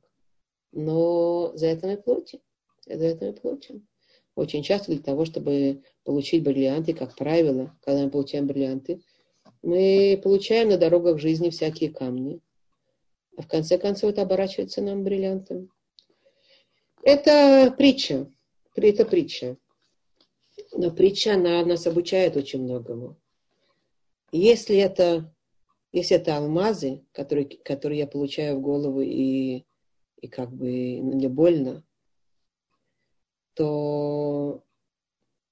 [SPEAKER 1] Но за это мы платим. За это мы платим. Очень часто для того, чтобы получить бриллианты, как правило, когда мы получаем бриллианты, мы получаем на дорогах жизни всякие камни. А в конце концов это оборачивается нам бриллиантом. Это притча. Это притча. Но притча, она нас обучает очень многому. Если это, если это алмазы, которые, которые я получаю в голову и, и как бы мне больно, то,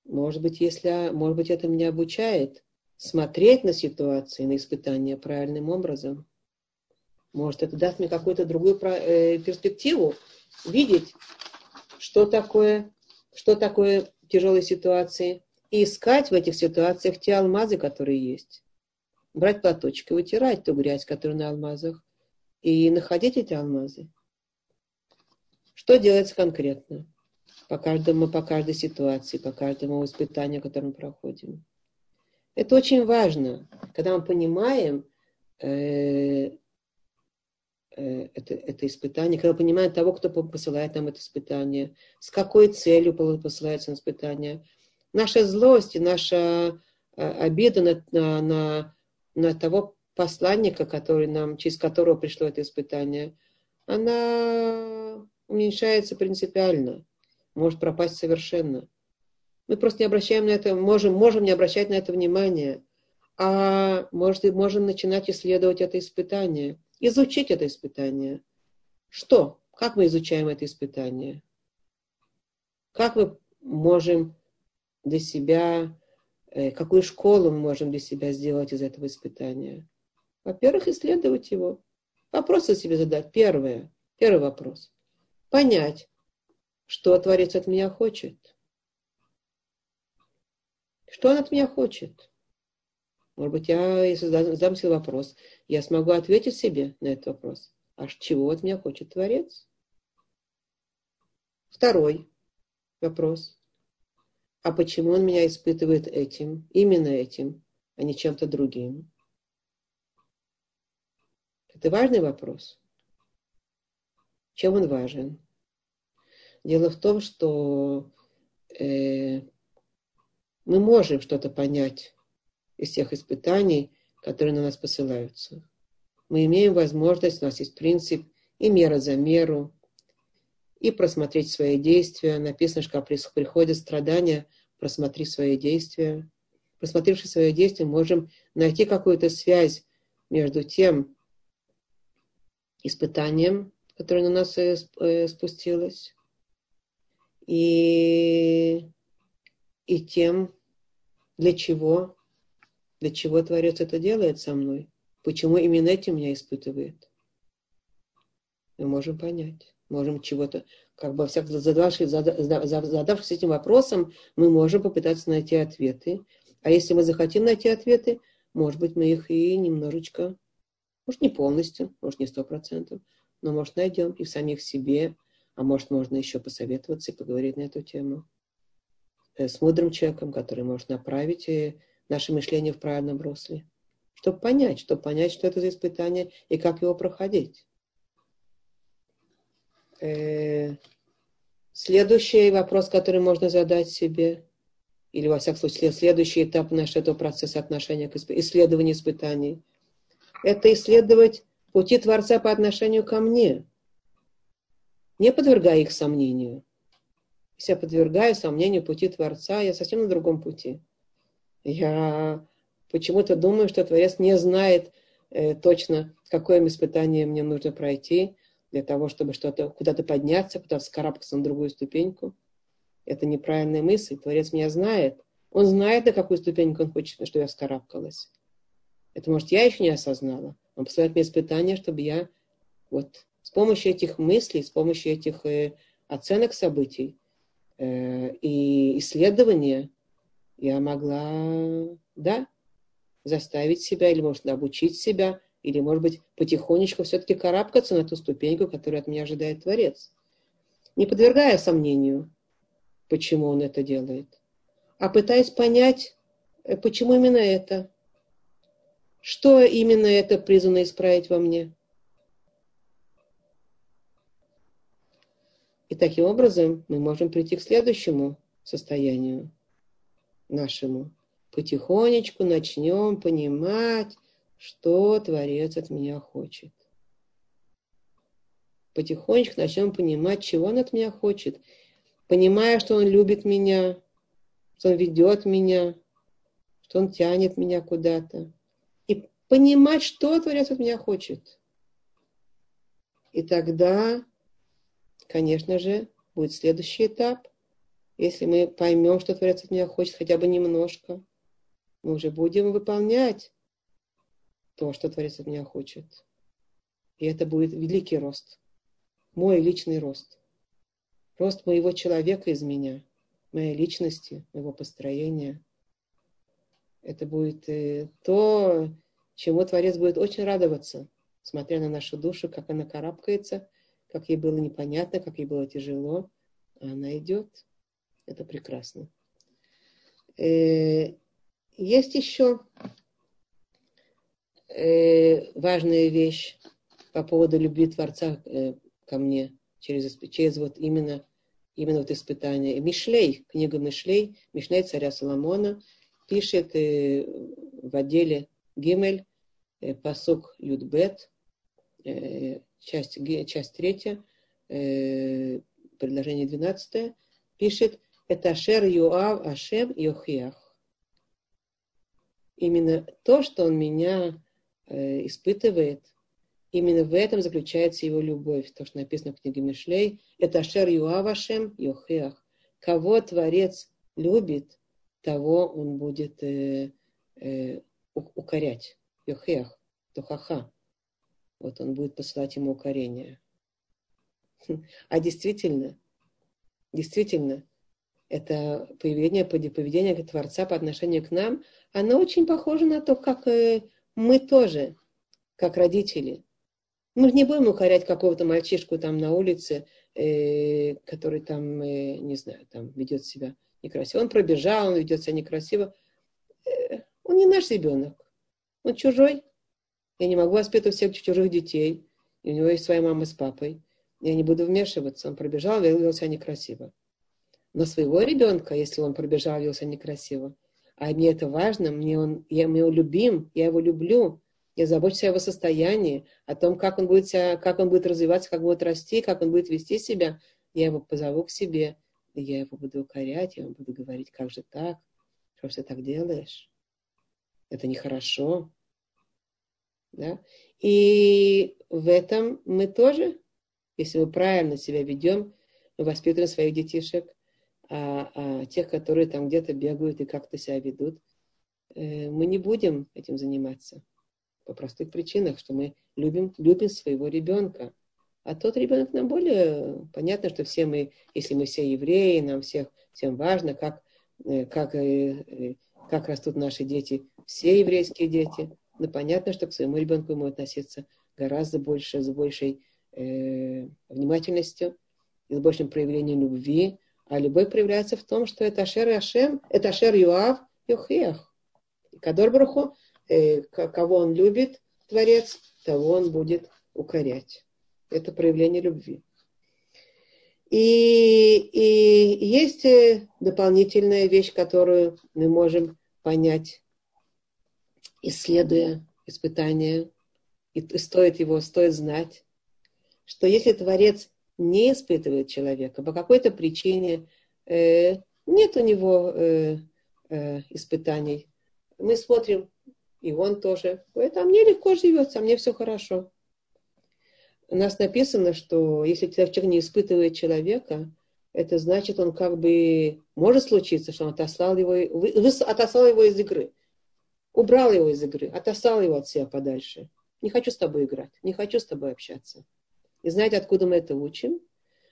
[SPEAKER 1] может быть, если, может быть, это меня обучает смотреть на ситуации, на испытания правильным образом. Может, это даст мне какую-то другую э, перспективу, видеть, что такое, что такое тяжелые ситуации, и искать в этих ситуациях те алмазы, которые есть. Брать платочек и вытирать ту грязь, которая на алмазах, и находить эти алмазы. Что делается конкретно? По каждому, по каждой ситуации, по каждому испытанию, которое мы проходим. Это очень важно, когда мы понимаем э, э, это, это испытание, когда мы понимаем того, кто посылает нам это испытание, с какой целью посылается на испытание. Наша злость и наша э, обида на, на, на, на того посланника, который нам, через которого пришло это испытание, она уменьшается принципиально может пропасть совершенно. Мы просто не обращаем на это, можем, можем не обращать на это внимания, а может, можем начинать исследовать это испытание, изучить это испытание. Что? Как мы изучаем это испытание? Как мы можем для себя, э, какую школу мы можем для себя сделать из этого испытания? Во-первых, исследовать его. Вопросы себе задать. Первое. Первый вопрос. Понять, что Творец от меня хочет? Что он от меня хочет? Может быть, я, если задам себе вопрос, я смогу ответить себе на этот вопрос. А чего от меня хочет Творец? Второй вопрос. А почему он меня испытывает этим, именно этим, а не чем-то другим? Это важный вопрос. Чем он важен? Дело в том, что э, мы можем что-то понять из тех испытаний, которые на нас посылаются. Мы имеем возможность, у нас есть принцип и мера за меру, и просмотреть свои действия. Написано, что когда приходят страдания, просмотри свои действия. Просмотревши свои действия, можем найти какую-то связь между тем испытанием, которое на нас э, э, спустилось, и, и тем, для чего, для чего Творец это делает со мной, почему именно этим меня испытывает. Мы можем понять, можем чего-то, как бы всяк задавшись, задавшись этим вопросом, мы можем попытаться найти ответы. А если мы захотим найти ответы, может быть, мы их и немножечко, может, не полностью, может, не сто процентов, но, может, найдем и в самих себе, а может, можно еще посоветоваться и поговорить на эту тему? Э, с мудрым человеком, который может направить э, наше мышление в правильном русле, чтобы понять, чтобы понять, что это за испытание и как его проходить. Э, следующий вопрос, который можно задать себе, или, во всяком случае, следующий этап нашего этого процесса отношения к исследованию испытаний, это исследовать пути Творца по отношению ко мне – не подвергая их сомнению. Если я подвергаю сомнению пути Творца, я совсем на другом пути. Я почему-то думаю, что Творец не знает э, точно, какое испытание мне нужно пройти для того, чтобы что-то куда-то подняться, куда-то вскарабкаться на другую ступеньку. Это неправильная мысль. Творец меня знает. Он знает, на какую ступеньку он хочет, чтобы я вскарабкалась. Это, может, я еще не осознала. Он посылает мне испытания, чтобы я вот помощью этих мыслей, с помощью этих э, оценок событий э, и исследования я могла, да, заставить себя, или, может, обучить себя, или, может быть, потихонечку все-таки карабкаться на ту ступеньку, которую от меня ожидает Творец. Не подвергая сомнению, почему он это делает, а пытаясь понять, э, почему именно это, что именно это призвано исправить во мне – И таким образом мы можем прийти к следующему состоянию нашему. Потихонечку начнем понимать, что Творец от меня хочет. Потихонечку начнем понимать, чего он от меня хочет. Понимая, что он любит меня, что он ведет меня, что он тянет меня куда-то. И понимать, что Творец от меня хочет. И тогда конечно же, будет следующий этап. Если мы поймем, что Творец от меня хочет хотя бы немножко, мы уже будем выполнять то, что Творец от меня хочет. И это будет великий рост. Мой личный рост. Рост моего человека из меня, моей личности, моего построения. Это будет э, то, чему Творец будет очень радоваться, смотря на нашу душу, как она карабкается – как ей было непонятно, как ей было тяжело, а она идет. Это прекрасно. Э, есть еще э, важная вещь по поводу любви Творца э, ко мне через, через вот именно, именно вот испытание. Мишлей, книга Мишлей, Мишлей царя Соломона, пишет в отделе Гимель, посук Юдбет, часть, часть третья, э, предложение двенадцатое, пишет это Ашер Юав Ашем Йохиах. Именно то, что он меня э, испытывает, именно в этом заключается его любовь. То, что написано в книге Мишлей, это Ашер Юав Ашем Йохиах. Кого Творец любит, того он будет э, э, укорять. Йохеах, тухаха вот он будет посылать ему укорение. А действительно, действительно, это поведение, поведение Творца по отношению к нам, оно очень похоже на то, как э, мы тоже, как родители. Мы не будем укорять какого-то мальчишку там на улице, э, который там, э, не знаю, там ведет себя некрасиво. Он пробежал, он ведет себя некрасиво. Он не наш ребенок. Он чужой. Я не могу воспитывать всех чужих детей. И у него есть своя мама с папой. Я не буду вмешиваться. Он пробежал, вел себя некрасиво. Но своего ребенка, если он пробежал, вел себя некрасиво, а мне это важно, мне он, я его любим, я его люблю, я забочусь о его состоянии, о том, как он будет, себя, как он будет развиваться, как будет расти, как он будет вести себя, я его позову к себе, я его буду укорять, я ему буду говорить, как же так, что ты так делаешь, это нехорошо. Да? И в этом мы тоже, если мы правильно себя ведем, воспитываем своих детишек, а, а тех, которые там где-то бегают и как-то себя ведут, э, мы не будем этим заниматься. По простых причинах, что мы любим, любим своего ребенка. А тот ребенок нам более понятно, что все мы, если мы все евреи, нам всех, всем важно, как, э, как, э, как растут наши дети, все еврейские дети. Но понятно, что к своему ребенку ему относиться гораздо больше, с большей э, внимательностью, с большим проявлением любви. А любовь проявляется в том, что это Ашер и Ашем, это Ашер Юав Йохех. Кадор Браху, э, кого он любит, Творец, того он будет укорять. Это проявление любви. И, и есть э, дополнительная вещь, которую мы можем понять, исследуя испытания, и стоит его, стоит знать, что если Творец не испытывает человека по какой-то причине, э, нет у него э, э, испытаний, мы смотрим, и он тоже, говорит, а мне легко живется, а мне все хорошо. У нас написано, что если человек не испытывает человека, это значит, он как бы может случиться, что он отослал его, отослал его из игры, убрал его из игры, отослал его от себя подальше. Не хочу с тобой играть, не хочу с тобой общаться. И знаете, откуда мы это учим?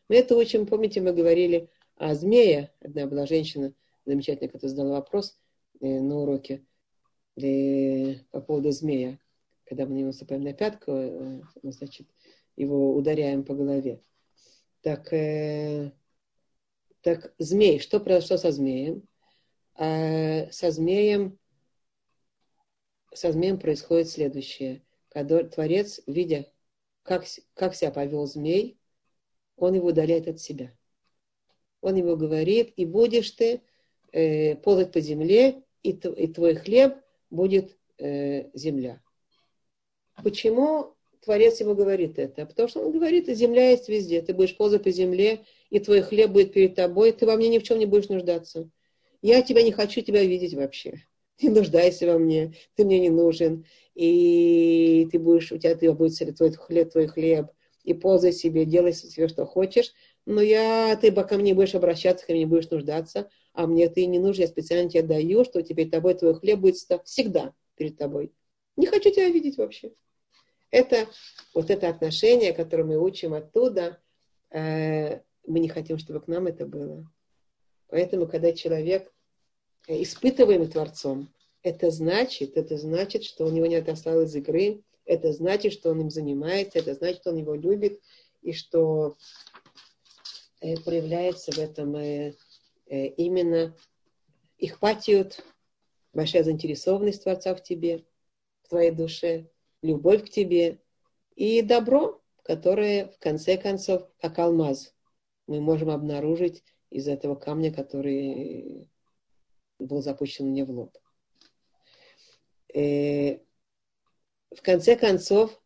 [SPEAKER 1] Мы это учим, помните, мы говорили о змее. Одна была женщина замечательная, которая задала вопрос э, на уроке э, по поводу змея. Когда мы на него наступаем на пятку, э, значит, его ударяем по голове. Так, э, так змей, что произошло со змеем? А, со змеем со змеем происходит следующее. Когда Творец, видя как, как себя повел змей, он его удаляет от себя. Он ему говорит, и будешь ты э, ползать по земле, и, и твой хлеб будет э, земля. Почему Творец ему говорит это? Потому что он говорит, земля есть везде. Ты будешь ползать по земле, и твой хлеб будет перед тобой, ты во мне ни в чем не будешь нуждаться. Я тебя не хочу тебя видеть вообще. Не нуждайся во мне, ты мне не нужен и ты будешь, у тебя ты будет твой хлеб, твой хлеб, и ползай себе, делай себе, что хочешь, но я, ты ко мне будешь обращаться, ко мне будешь нуждаться, а мне ты не нужен, я специально тебе даю, что теперь тобой твой хлеб будет всегда перед тобой. Не хочу тебя видеть вообще. Это вот это отношение, которое мы учим оттуда, э, мы не хотим, чтобы к нам это было. Поэтому, когда человек испытываем Творцом, это значит, это значит, что у него не отослал из игры, это значит, что он им занимается, это значит, что он его любит, и что э, проявляется в этом э, э, именно их патиот, большая заинтересованность Творца в тебе, в твоей душе, любовь к тебе и добро, которое в конце концов, как алмаз, мы можем обнаружить из этого камня, который был запущен мне в лоб. Э, в конце концов,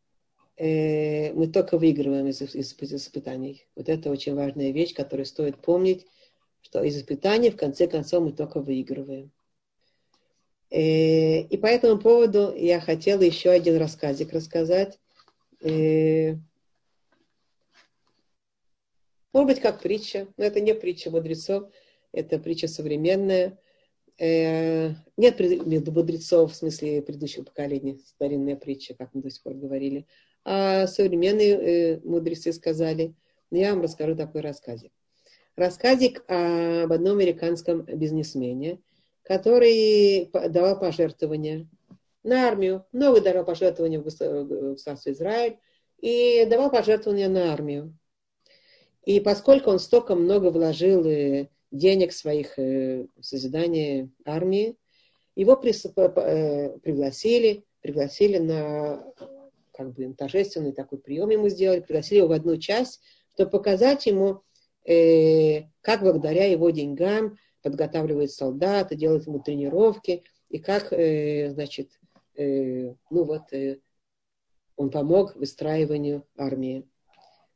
[SPEAKER 1] э, мы только выигрываем из, из, из испытаний. Вот это очень важная вещь, которую стоит помнить, что из испытаний в конце концов мы только выигрываем. Э, и по этому поводу я хотела еще один рассказик рассказать. Может быть, как притча, но это не притча мудрецов, это притча современная э, нет мудрецов в смысле предыдущего поколения, старинная притча, как мы до сих пор говорили, а современные э, мудрецы сказали, но я вам расскажу такой рассказик. Рассказик об одном американском бизнесмене, который давал пожертвования на армию, много давал пожертвования в государство Израиль и давал пожертвования на армию. И поскольку он столько много вложил э, денег своих э, в созидание армии, его э, пригласили, пригласили на как бы торжественный такой прием ему сделали, пригласили его в одну часть, чтобы показать ему, э, как благодаря его деньгам подготавливают солдаты, делают ему тренировки, и как, э, значит, э, ну вот, э, он помог выстраиванию армии.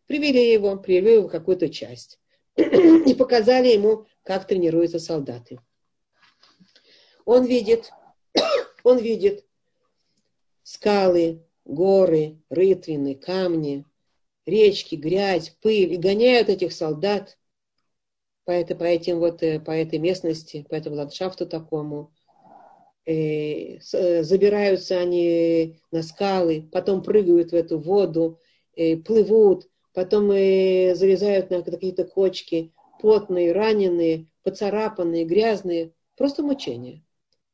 [SPEAKER 1] Привели его, привели его в какую-то часть и показали ему, как тренируются солдаты. Он видит, он видит скалы, горы, рытвины, камни, речки, грязь, пыль, и гоняют этих солдат по, это, по, этим вот, э, по этой местности, по этому ландшафту такому. И э, э, забираются они на скалы, потом прыгают в эту воду, плывут, потом и залезают на какие-то кочки, потные, раненые, поцарапанные, грязные, просто мучения.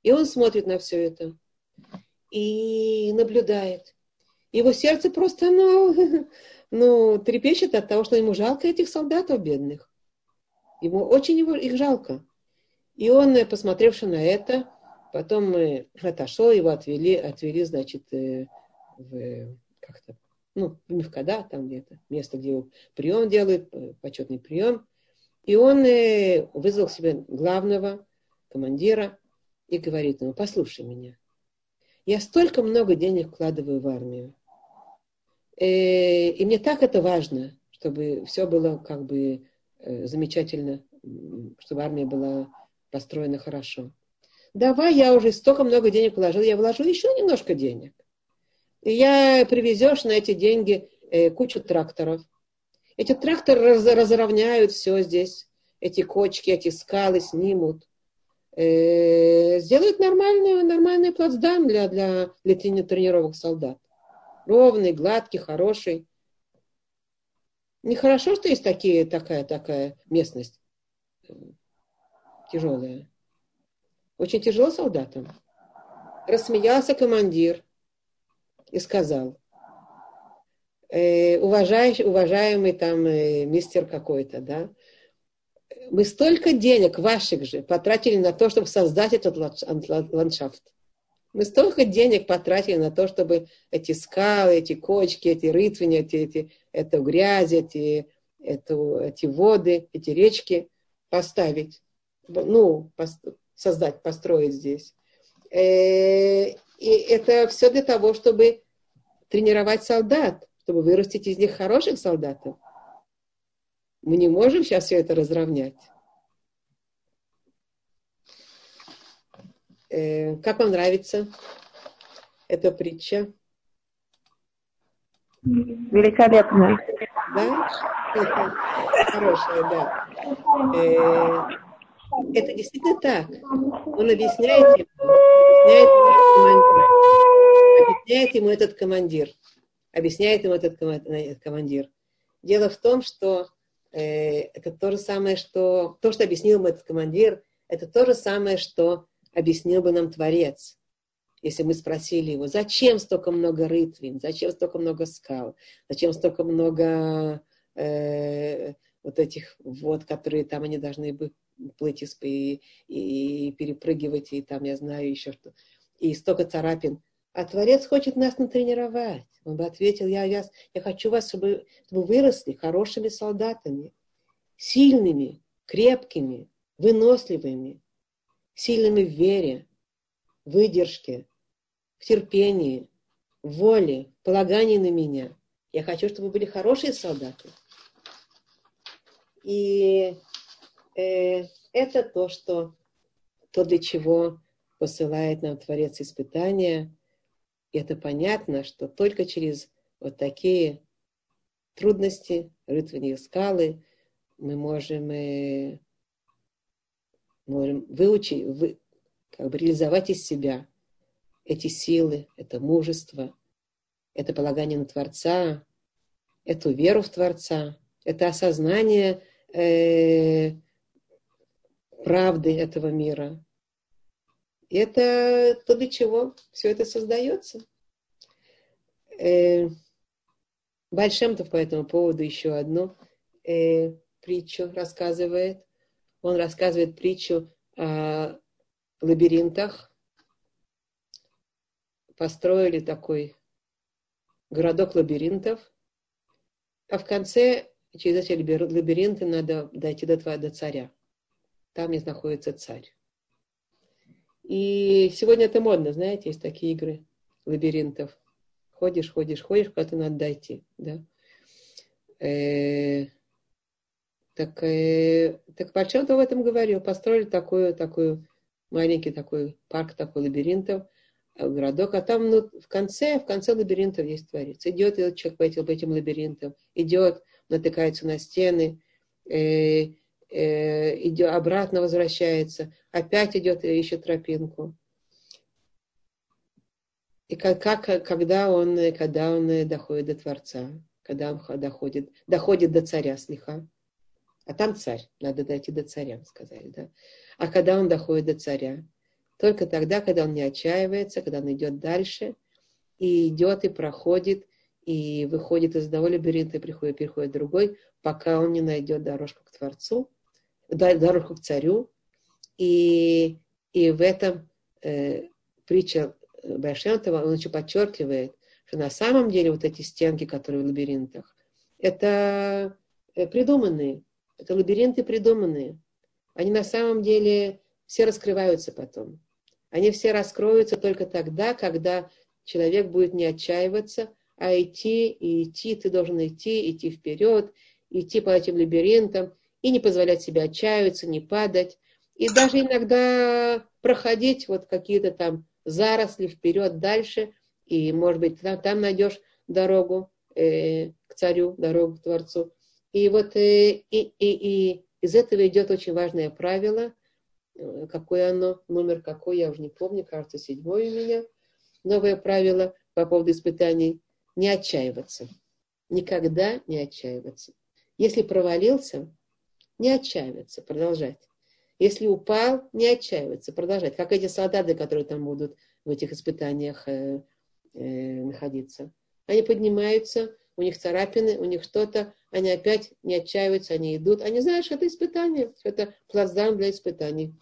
[SPEAKER 1] И он смотрит на все это и наблюдает его сердце просто, ну, ну, трепещет от того, что ему жалко этих солдатов бедных. Ему очень его, их жалко. И он, посмотревши на это, потом э, отошел, его отвели, отвели, значит, э, в как-то, ну, в Мевкада, там где-то, место, где прием делают, почетный прием. И он вызвал себе главного командира и говорит ему, послушай меня, я столько много денег вкладываю в армию. Э, и мне так это важно, чтобы все было как бы э, замечательно, чтобы армия была построена хорошо. Давай, я уже столько много денег вложил, я вложу еще немножко денег. И я привезешь на эти деньги э, кучу тракторов. Эти тракторы раз, разровняют все здесь, эти кочки, эти скалы снимут. сделают нормальный, нормальный плацдарм для, для, для тренировок солдат ровный, гладкий, хороший. Нехорошо, что есть такие, такая, такая местность тяжелая. Очень тяжело солдатам. Рассмеялся командир и сказал, э, уважающий, уважаемый там э, мистер какой-то, да, мы столько денег ваших же потратили на то, чтобы создать этот ландшафт. Мы столько денег потратили на то, чтобы эти скалы, эти кочки, эти рытвины, эти, эти, эту грязь, эти, эту, эти воды, эти речки поставить, ну, пос, создать, построить здесь. Э, и это все для того, чтобы тренировать солдат, чтобы вырастить из них хороших солдатов. Мы не можем сейчас все это разровнять. Э, как вам нравится эта притча?
[SPEAKER 2] Великолепно.
[SPEAKER 1] Да? Хорошая, да. Э, это действительно так. Он объясняет ему, объясняет ему этот командир. Объясняет ему этот командир. Дело в том, что э, это то же самое, что то, что объяснил ему этот командир, это то же самое, что объяснил бы нам Творец, если мы спросили его, зачем столько много рытвин, зачем столько много скал, зачем столько много э, вот этих вод, которые там они должны бы плыть и, и, и перепрыгивать, и там, я знаю, еще что. И столько царапин. А Творец хочет нас натренировать. Он бы ответил, я, я, я хочу вас, чтобы, чтобы вы выросли хорошими солдатами, сильными, крепкими, выносливыми, сильными в вере, выдержке, в терпении, в воле, в полагании на меня. Я хочу, чтобы вы были хорошие солдаты. И это то, что, то, для чего посылает нам Творец испытания. И это понятно, что только через вот такие трудности, рытвенные скалы, мы можем э, можем выучить, вы, как бы реализовать из себя эти силы, это мужество, это полагание на Творца, эту веру в Творца, это осознание э, правды этого мира. Это то, для чего все это создается. Э, Большемтов по этому поводу еще одну э, притчу рассказывает. Он рассказывает притчу о лабиринтах. Построили такой городок лабиринтов. А в конце через эти лабиринты надо дойти до, до царя. Там и находится царь. И сегодня это модно, знаете, есть такие игры лабиринтов. Ходишь, ходишь, ходишь, куда-то надо дойти. Да? Э, так, э, так Большом в этом говорил. Построили такую, такую маленький такой парк, такой лабиринтов, э, городок, а там ну, в конце, в конце лабиринтов есть Творец. Идет этот человек по этим, по этим лабиринтам, идет, натыкается на стены, э, идет, обратно возвращается, опять идет и ищет тропинку. И как, как, когда, он, когда он доходит до Творца, когда он доходит, доходит до царя слиха, а там царь, надо дойти до царя, сказали, да. А когда он доходит до царя, только тогда, когда он не отчаивается, когда он идет дальше, и идет, и проходит, и выходит из одного лабиринта, и приходит, переходит другой, пока он не найдет дорожку к Творцу, дорожку к царю. И, и в этом э, притча Байшемтова, он еще подчеркивает, что на самом деле вот эти стенки, которые в лабиринтах, это э, придуманные, это лабиринты придуманные. Они на самом деле все раскрываются потом. Они все раскроются только тогда, когда человек будет не отчаиваться, а идти и идти. Ты должен идти, идти вперед, идти по этим лабиринтам и не позволять себе отчаиваться, не падать. И даже иногда проходить вот какие-то там заросли вперед, дальше, и, может быть, там, там найдешь дорогу э, к царю, дорогу к Творцу. И вот э, и, и, и из этого идет очень важное правило, э, какое оно, номер какой, я уже не помню, кажется, седьмое у меня. Новое правило по поводу испытаний – не отчаиваться. Никогда не отчаиваться. Если провалился, не отчаиваться, продолжать. Если упал, не отчаиваться, продолжать. Как эти солдаты, которые там будут в этих испытаниях э, э, находиться. Они поднимаются, у них царапины, у них что-то, они опять не отчаиваются, они идут. Они знают, что это испытание, что это плацдарм для испытаний.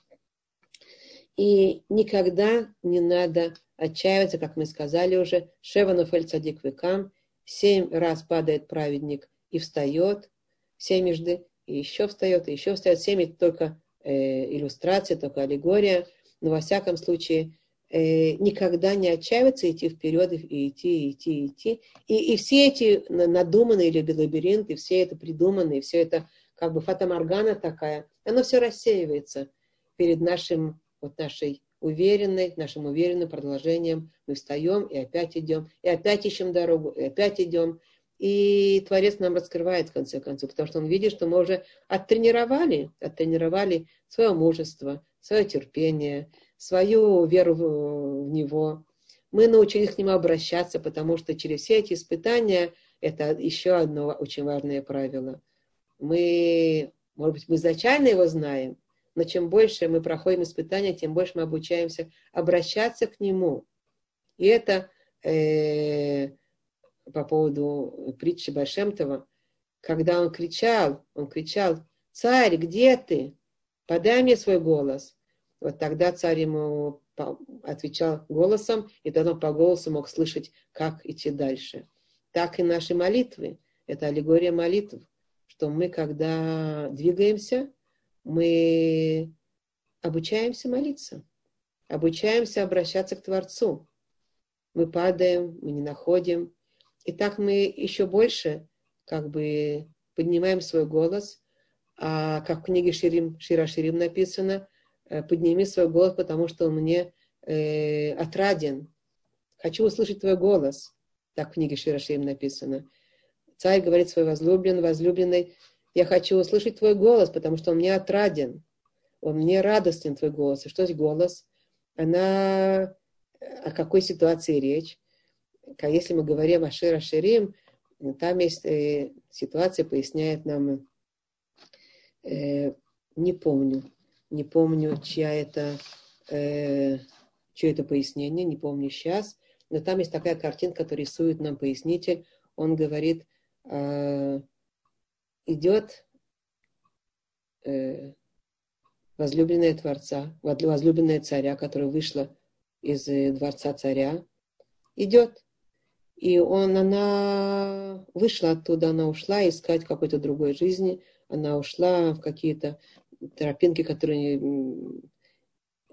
[SPEAKER 1] И никогда не надо отчаиваться, как мы сказали уже. Шеванов эль векам. Семь раз падает праведник и встает. Семежды и еще встает, и еще встает. Семь это только э, иллюстрация, только аллегория. Но во всяком случае, э, никогда не отчаиваться, идти вперед, и идти, и идти, и идти. И, и все эти надуманные лабиринты, все это придуманные, все это как бы фатаморгана такая, оно все рассеивается перед нашим, вот нашей уверенной, нашим уверенным продолжением. Мы встаем и опять идем, и опять ищем дорогу, и опять идем. И Творец нам раскрывает, в конце концов, потому что он видит, что мы уже оттренировали, оттренировали свое мужество, свое терпение, свою веру в, Него. Мы научились к Нему обращаться, потому что через все эти испытания это еще одно очень важное правило. Мы, может быть, мы изначально его знаем, но чем больше мы проходим испытания, тем больше мы обучаемся обращаться к Нему. И это э, по поводу притчи Башемтова, когда он кричал, он кричал, царь, где ты? Подай мне свой голос. Вот тогда царь ему отвечал голосом, и тогда он по голосу мог слышать, как идти дальше. Так и наши молитвы. Это аллегория молитв, что мы, когда двигаемся, мы обучаемся молиться, обучаемся обращаться к Творцу. Мы падаем, мы не находим. И так мы еще больше как бы поднимаем свой голос. А как в книге Ширим, Шира Ширим написано, э, подними свой голос, потому что он мне э, отраден. Хочу услышать твой голос. Так в книге Шира Ширим написано. Царь говорит свой возлюбленный, возлюбленной, я хочу услышать твой голос, потому что он мне отраден. Он мне радостен, твой голос. И что есть голос? Она... О какой ситуации речь? Если мы говорим о Шира Ширим, там есть э, ситуация, поясняет нам Э, не помню, не помню, чья это, э, чье это пояснение, не помню сейчас. Но там есть такая картинка, которую рисует нам пояснитель. Он говорит, э, идет э, возлюбленная Творца, возлюбленная царя, которая вышла из э, дворца царя, идет. И он, она вышла оттуда, она ушла искать какой-то другой жизни, она ушла в какие-то тропинки, которые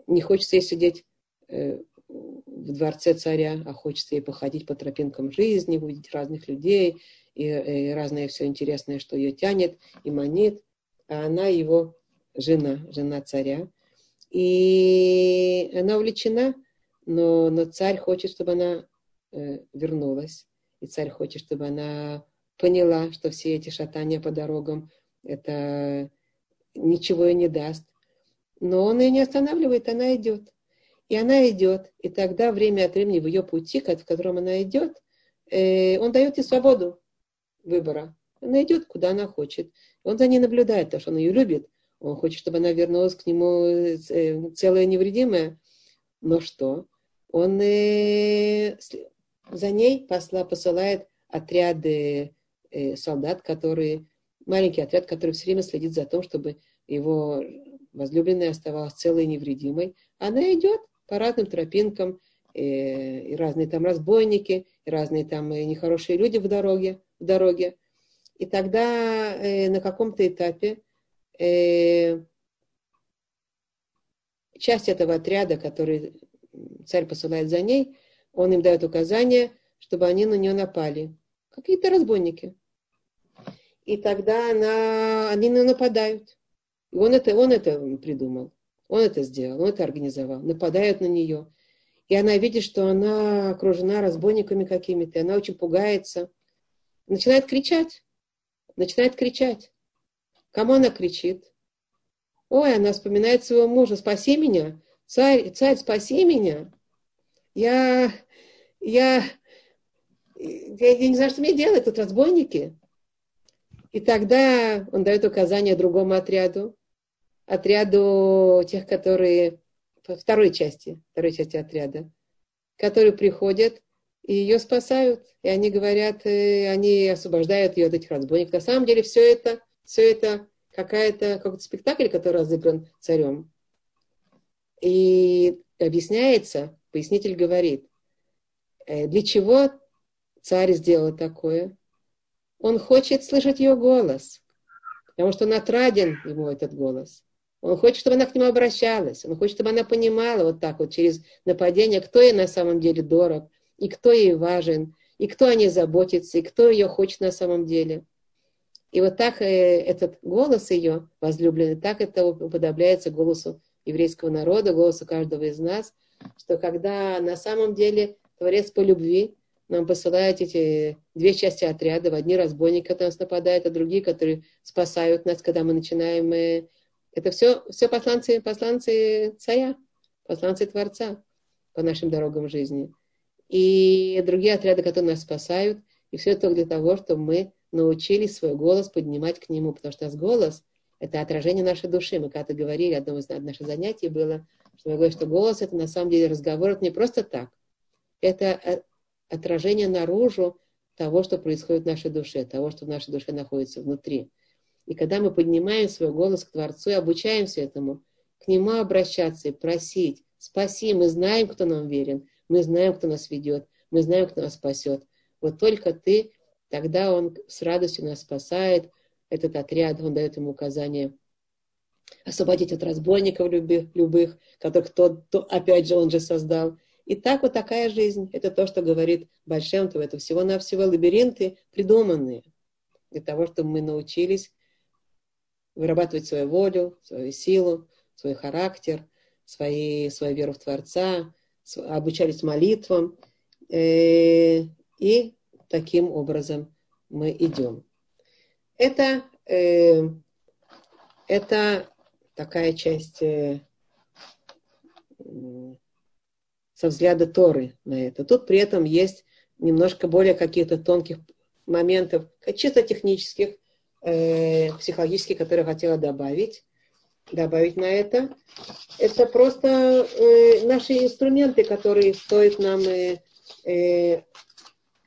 [SPEAKER 1] не хочется ей сидеть э, в дворце царя, а хочется ей походить по тропинкам жизни, увидеть разных людей, и, и разное все интересное, что ее тянет и манит. А она его жена, жена царя. И она увлечена, но, но царь хочет, чтобы она э, вернулась. И царь хочет, чтобы она поняла, что все эти шатания по дорогам, это ничего ей не даст. Но он ее не останавливает, она идет. И она идет. И тогда время от времени в ее пути, в котором она идет, э, он дает ей свободу выбора. Она идет, куда она хочет. Он за ней наблюдает, потому что он ее любит. Он хочет, чтобы она вернулась к нему э, целая невредимая. Но что? Он э, за ней посла, посылает отряды э, солдат, которые, маленький отряд, который все время следит за тем, чтобы его возлюбленная оставалась целой и невредимой. Она идет по разным тропинкам, э, и разные там разбойники, и разные там э, нехорошие люди в дороге, в дороге. И тогда э, на каком-то этапе э, часть этого отряда, который царь посылает за ней, он им дает указание, чтобы они на нее напали. Какие-то разбойники. И тогда она, они на нее нападают. И он это, он это придумал. Он это сделал, он это организовал. Нападают на нее. И она видит, что она окружена разбойниками какими-то. И она очень пугается. Начинает кричать. Начинает кричать. Кому она кричит? Ой, она вспоминает своего мужа. Спаси меня. Царь, царь, спаси меня. Я, я, я, я не знаю, что мне делать, тут разбойники. И тогда он дает указание другому отряду, отряду тех, которые, второй части, второй части отряда, которые приходят и ее спасают. И они говорят, э, они освобождают ее от этих разбойников. На самом деле все это, все это какая-то, какой-то спектакль, который разыгран царем. И объясняется, пояснитель говорит, э, для чего царь сделал такое? Он хочет слышать ее голос, потому что он отраден ему этот голос. Он хочет, чтобы она к нему обращалась. Он хочет, чтобы она понимала вот так вот через нападение, кто ей на самом деле дорог, и кто ей важен, и кто о ней заботится, и кто ее хочет на самом деле. И вот так э, этот голос ее возлюбленный, так это уподобляется голосу еврейского народа, голосу каждого из нас, что когда на самом деле Творец по любви нам посылает эти две части отряда, одни разбойники, которые нас нападают, а другие, которые спасают нас, когда мы начинаем... Э, это все, все посланцы, посланцы царя, посланцы Творца по нашим дорогам жизни. И другие отряды, которые нас спасают. И все это для того, чтобы мы научились свой голос поднимать к нему, потому что у нас голос – это отражение нашей души. Мы когда-то говорили, одно из наших занятий было, что мы говорим, что голос – это на самом деле разговор, это не просто так. Это э, отражение наружу того, что происходит в нашей душе, того, что в нашей душе находится внутри. И когда мы поднимаем свой голос к Творцу и обучаемся этому, к Нему обращаться и просить, спаси, мы знаем, кто нам верен, мы знаем, кто нас ведет, мы знаем, кто нас спасет. Вот только ты Тогда он с радостью нас спасает, этот отряд, он дает ему указание освободить от разбойников любых, любых которых тот, то, опять же, он же создал. И так вот такая жизнь. Это то, что говорит Большемтов. Это всего-навсего лабиринты придуманные для того, чтобы мы научились вырабатывать свою волю, свою силу, свой характер, свои, свою веру в Творца, обучались молитвам. Э, и таким образом мы идем. Это, э, это такая часть э, со взгляда Торы на это. Тут при этом есть немножко более каких-то тонких моментов, чисто технических, э, психологический, который я хотела добавить, добавить на это. Это просто э, наши инструменты, которые стоит нам э, э,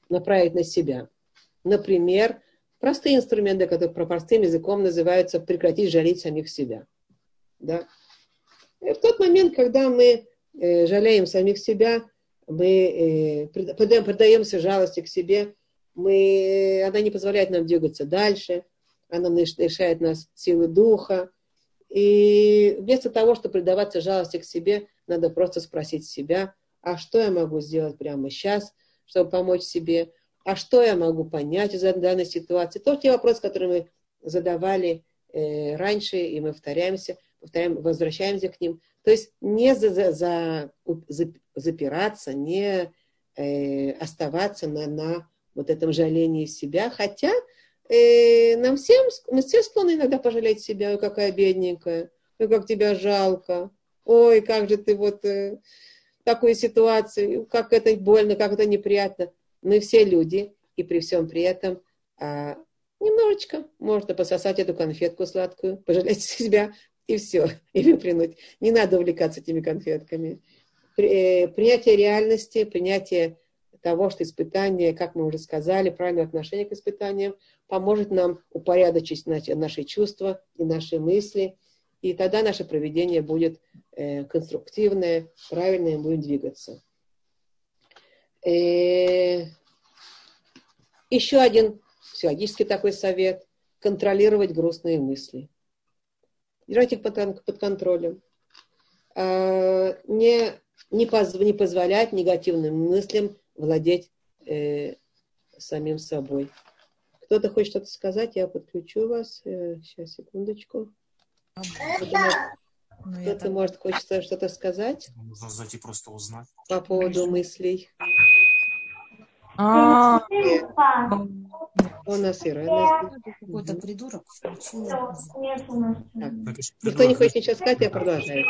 [SPEAKER 1] направить на себя. Например, простые инструменты, которые про простым языком называются прекратить жалеть самих себя. Да? И в тот момент, когда мы э, жалеем самих себя, мы э, предаемся жалости к себе, мы, она не позволяет нам двигаться дальше, она лишает нас силы духа. И вместо того, чтобы предаваться жалости к себе, надо просто спросить себя, а что я могу сделать прямо сейчас, чтобы помочь себе, а что я могу понять из данной ситуации. То те вопросы, которые мы задавали э, раньше, и мы повторяемся, повторяем, возвращаемся к ним. То есть не за, за, за, за, запираться, не э, оставаться на, на вот этом жалении себя, хотя э, нам всем, мы все склонны иногда пожалеть себя, ой, какая бедненькая, ой, как тебя жалко, ой, как же ты вот э, такую ситуацию, как это больно, как это неприятно. Мы все люди, и при всем при этом а, немножечко можно пососать эту конфетку сладкую, пожалеть себя, и все, и выплюнуть. Не надо увлекаться этими конфетками. Э, принятие реальности, принятие того, что испытание, как мы уже сказали, правильное отношение к испытаниям поможет нам упорядочить наши чувства и наши мысли, и тогда наше проведение будет э, конструктивное, правильное, будем двигаться. Э, еще один психологический такой совет – контролировать грустные мысли. Держать их под, под контролем. Э, не, не, поз, не позволять негативным мыслям владеть э, самим собой. Кто-то хочет что-то сказать, я подключу вас. Э, сейчас, секундочку. Кто-то, может, кто может хочется что-то сказать?
[SPEAKER 5] Нужно зайти просто узнать.
[SPEAKER 1] По поводу мыслей.
[SPEAKER 6] А,
[SPEAKER 1] нас Ира.
[SPEAKER 6] какой-то придурок включил.
[SPEAKER 1] Никто не хочет ничего сказать, я продолжаю.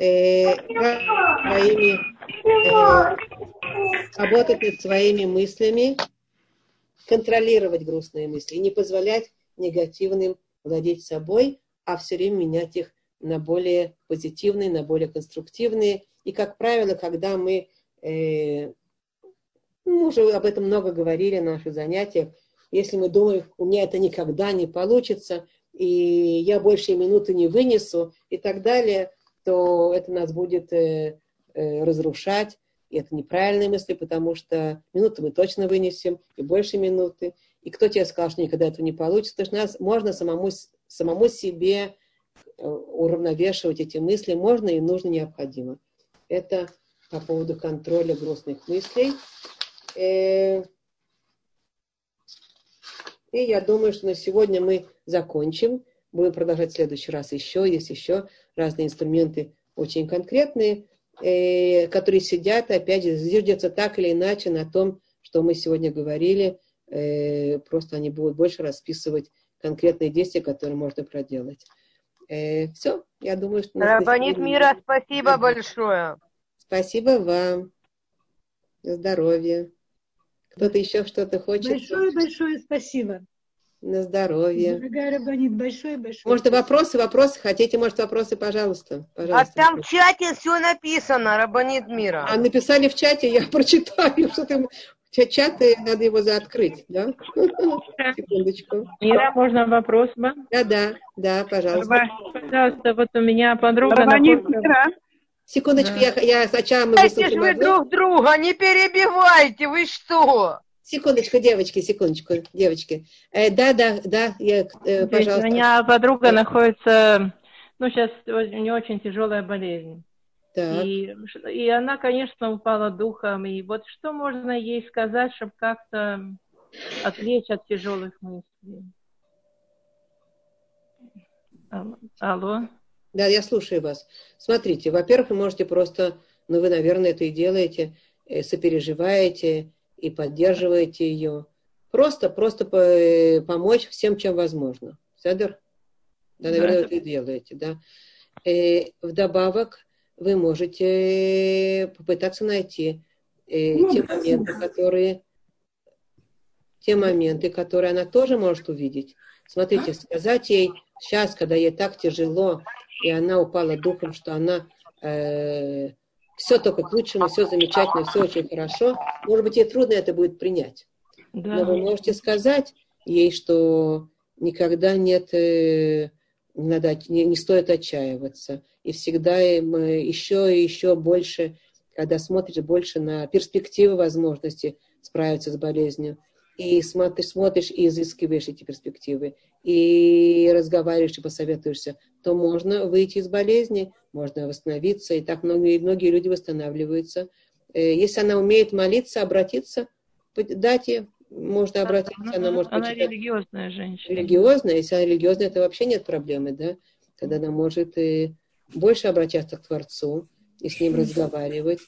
[SPEAKER 1] Э, своими, э, работать над своими мыслями, контролировать грустные мысли, не позволять негативным владеть собой, а все время менять их на более позитивные, на более конструктивные. И, как правило, когда мы, э, мы уже об этом много говорили на наших занятиях, если мы думаем, у меня это никогда не получится, и я больше минуты не вынесу и так далее, то это нас будет э, э, разрушать, и это неправильные мысли, потому что минуты мы точно вынесем, и больше минуты. И кто тебе сказал, что никогда этого не получится? То есть нас можно самому, самому себе э, уравновешивать эти мысли, можно и нужно, необходимо. Это по поводу контроля грустных мыслей. Э, и я думаю, что на сегодня мы закончим. Будем продолжать в следующий раз еще. Есть еще разные инструменты очень конкретные э, которые сидят, опять же, зиждятся так или иначе на том, что мы сегодня говорили, э, просто они будут больше расписывать конкретные действия, которые можно проделать. Все, я думаю, что...
[SPEAKER 7] Рабанит мира, спасибо большое.
[SPEAKER 1] Спасибо вам. Здоровья. Кто-то еще что-то хочет?
[SPEAKER 8] Большое-большое спасибо.
[SPEAKER 1] На здоровье.
[SPEAKER 8] Дорогая Рабанит, большое-большое.
[SPEAKER 1] Может, вопросы, вопросы? Хотите, может, вопросы, пожалуйста. пожалуйста.
[SPEAKER 7] А там в чате все написано, Рабанит мира.
[SPEAKER 1] А написали в чате, я прочитаю, что ты... Чат, надо его заоткрыть, да? Секундочку.
[SPEAKER 9] Мира, можно вопрос?
[SPEAKER 1] Да, да, да, пожалуйста.
[SPEAKER 9] Пожалуйста, вот у меня подруга...
[SPEAKER 8] Рабанит мира.
[SPEAKER 1] Секундочку, я, я сначала мы
[SPEAKER 7] Дайте ж
[SPEAKER 1] выслушаем
[SPEAKER 7] вы
[SPEAKER 1] одну.
[SPEAKER 7] друг друга, не перебивайте, вы что?
[SPEAKER 1] Секундочку, девочки, секундочку, девочки. Э, да, да, да, я, э,
[SPEAKER 9] Здесь У
[SPEAKER 1] пожалуйста.
[SPEAKER 9] меня подруга находится, ну, сейчас у нее очень тяжелая болезнь.
[SPEAKER 1] Так.
[SPEAKER 9] И, и она, конечно, упала духом. И вот что можно ей сказать, чтобы как-то отвлечь от тяжелых мыслей? Алло.
[SPEAKER 1] Да, я слушаю вас. Смотрите, во-первых, вы можете просто, ну, вы, наверное, это и делаете, э, сопереживаете и поддерживаете ее. Просто, просто по- э, помочь всем, чем возможно. Седер? Да, наверное,
[SPEAKER 9] Да.
[SPEAKER 1] вы это и делаете, да. Э, вдобавок, вы можете попытаться найти э, те моменты, которые те моменты, которые она тоже может увидеть. Смотрите, сказать ей сейчас, когда ей так тяжело, и она упала духом, что она э, все только к лучшему, все замечательно, все очень хорошо, может быть, ей трудно это будет принять. Да. Но вы можете сказать ей, что никогда нет, э, не, надо, не, не стоит отчаиваться. И всегда им еще и еще больше, когда смотришь больше на перспективы возможности справиться с болезнью, и смотришь, смотришь и изыскиваешь эти перспективы, и разговариваешь и посоветуешься, то можно выйти из болезни, можно восстановиться, и так многие, многие люди восстанавливаются. Э, если она умеет молиться, обратиться, дать ей, можно обратиться, она, она может
[SPEAKER 9] Она почитать. религиозная женщина.
[SPEAKER 1] Религиозная, если она религиозная, это вообще нет проблемы, да? Тогда она может и больше обращаться к Творцу, и с ним разговаривать,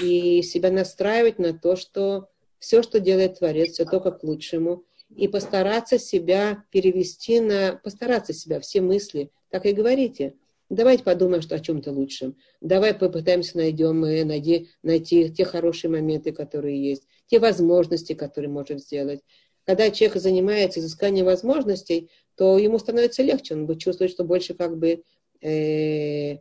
[SPEAKER 1] и себя настраивать на то, что все, что делает Творец, все только к лучшему, и постараться себя перевести на, постараться себя, все мысли, так и говорите. Давайте подумаем что о чем-то лучшем. Давай попытаемся найдем, э, найти, найти те хорошие моменты, которые есть, те возможности, которые можем сделать. Когда человек занимается изысканием возможностей, то ему становится легче, он будет чувствовать, что больше как бы э,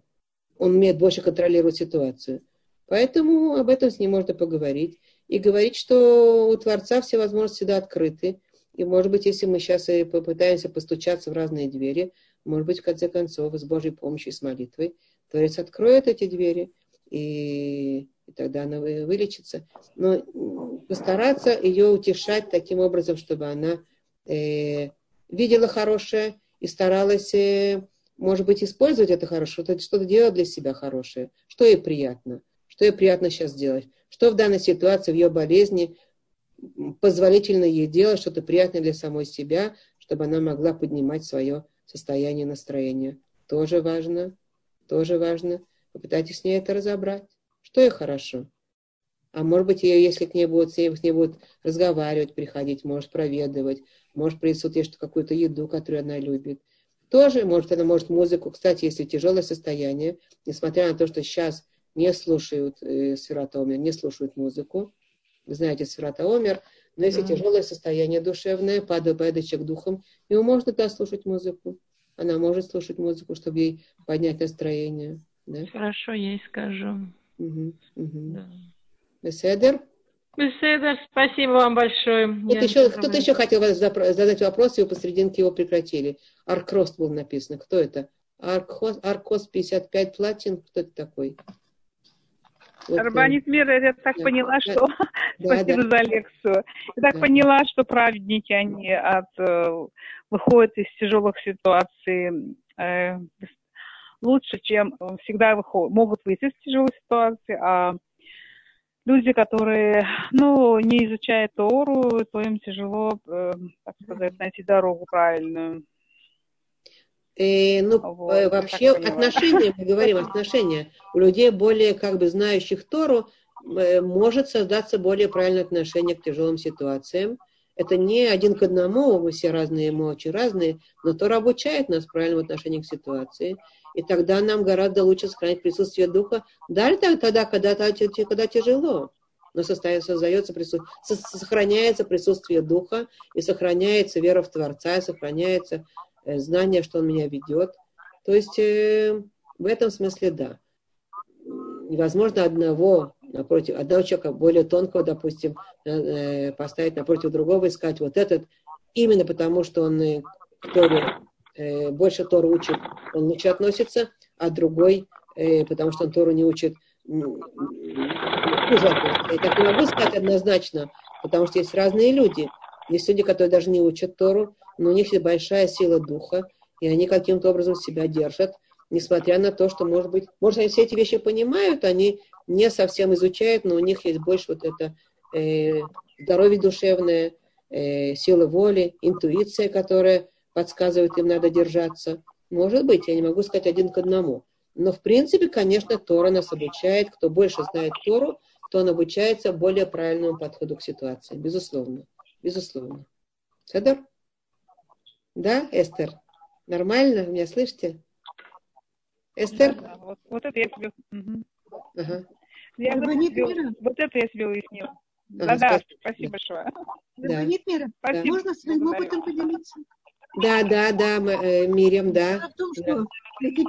[SPEAKER 1] он умеет больше контролировать ситуацию. Поэтому об этом с ним можно поговорить и говорить, что у Творца все возможности всегда открыты. И, может быть, если мы сейчас и попытаемся постучаться в разные двери, может быть, в конце концов, с Божьей помощью, с молитвой, Творец откроет эти двери, и, и тогда она вылечится. Но постараться ее утешать таким образом, чтобы она э, видела хорошее и старалась, э, может быть, использовать это хорошее, что-то делать для себя хорошее, что ей приятно, что ей приятно сейчас делать что в данной ситуации, в ее болезни, позволительно ей делать что-то приятное для самой себя, чтобы она могла поднимать свое состояние настроения. Тоже важно, тоже важно. Попытайтесь с ней это разобрать. Что ей хорошо? А может быть, ее, если к ней будут, с ней, будут разговаривать, приходить, может проведывать, может принесут ей какую-то еду, которую она любит. Тоже, может, она может музыку. Кстати, если тяжелое состояние, несмотря на то, что сейчас не слушают э, Сферата Омер, не слушают музыку. Вы знаете Сферата Омер. Но если mm-hmm. тяжелое состояние душевное, падает, падает человек духом, ему можно да, слушать музыку. Она может слушать музыку, чтобы ей поднять настроение. Да?
[SPEAKER 9] Хорошо, ей скажу.
[SPEAKER 1] Угу, угу. Да. Беседер?
[SPEAKER 9] Беседер, спасибо вам большое.
[SPEAKER 1] Кто-то еще, кто еще хотел задать вопрос, его посерединке его прекратили. Аркрост был написано. Кто это? Аркос, Аркос 55 платин. Кто это такой?
[SPEAKER 5] Вот, Рабанит Мира, я так поняла, что... Да, Спасибо да. за лекцию. Я так да. поняла, что праведники, они от, э, выходят из тяжелых ситуаций э, лучше, чем всегда выходят, могут выйти из тяжелой ситуации, а люди, которые, ну, не изучают Тору, то им тяжело, э, так сказать, найти дорогу правильную.
[SPEAKER 1] Э, ну, вот, э, вообще отношения, мы говорим, отношения у людей более как бы знающих Тору э, может создаться более правильное отношение к тяжелым ситуациям. Это не один к одному, мы все разные, мы очень разные, но Тора обучает нас правильному отношению к ситуации. И тогда нам гораздо лучше сохранить присутствие духа, даже тогда, когда, когда тяжело. Но создается присутствие, сохраняется присутствие духа, и сохраняется вера в Творца, и сохраняется знание, что он меня ведет. То есть э, в этом смысле да. Невозможно одного напротив, одного человека более тонкого, допустим, э, поставить напротив другого и сказать вот этот, именно потому что он э, э, больше Тору учит, он лучше относится, а другой, э, потому что он Тору не учит, хуже относится. Я так не могу сказать однозначно, потому что есть разные люди. Есть люди, которые даже не учат Тору, но у них есть большая сила духа, и они каким-то образом себя держат, несмотря на то, что, может быть, может, они все эти вещи понимают, они не совсем изучают, но у них есть больше вот это э, здоровье душевное, э, сила воли, интуиция, которая подсказывает им, надо держаться. Может быть, я не могу сказать один к одному. Но, в принципе, конечно, Тора нас обучает. Кто больше знает Тору, то он обучается более правильному подходу к ситуации. Безусловно. Безусловно. Федор? Да, Эстер? Нормально? Вы меня слышите? Эстер?
[SPEAKER 5] Да, да, вот, вот это я себе... Угу. Ага. Я вот, вот это я себе уяснила. Да, ага, да, спасибо, спасибо большое.
[SPEAKER 1] Да.
[SPEAKER 8] Мира,
[SPEAKER 1] Да.
[SPEAKER 8] можно своим опытом поделиться?
[SPEAKER 1] Да, да, да, э,
[SPEAKER 8] Дело
[SPEAKER 1] да.
[SPEAKER 8] в том,
[SPEAKER 1] Да.
[SPEAKER 8] что эти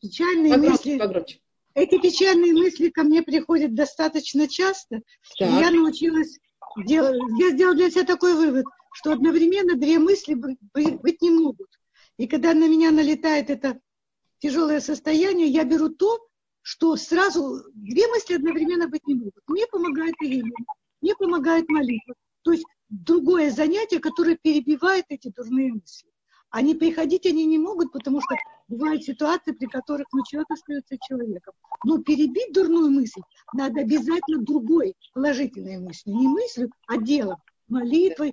[SPEAKER 8] печальные
[SPEAKER 1] Погромче,
[SPEAKER 8] мысли,
[SPEAKER 1] погромче.
[SPEAKER 8] эти печальные мысли ко мне приходят достаточно часто. И
[SPEAKER 1] Так.
[SPEAKER 8] я научилась делать, я сделала для себя такой вывод, что одновременно две мысли бы- бы- быть не могут. И когда на меня налетает это тяжелое состояние, я беру то, что сразу две мысли одновременно быть не могут. Мне помогает Ирина, мне помогает молитва. То есть другое занятие, которое перебивает эти дурные мысли. Они приходить они не могут, потому что бывают ситуации, при которых ну, человек остается человеком. Но перебить дурную мысль надо обязательно другой положительной мыслью. Не мыслью, а делом. Молитвой.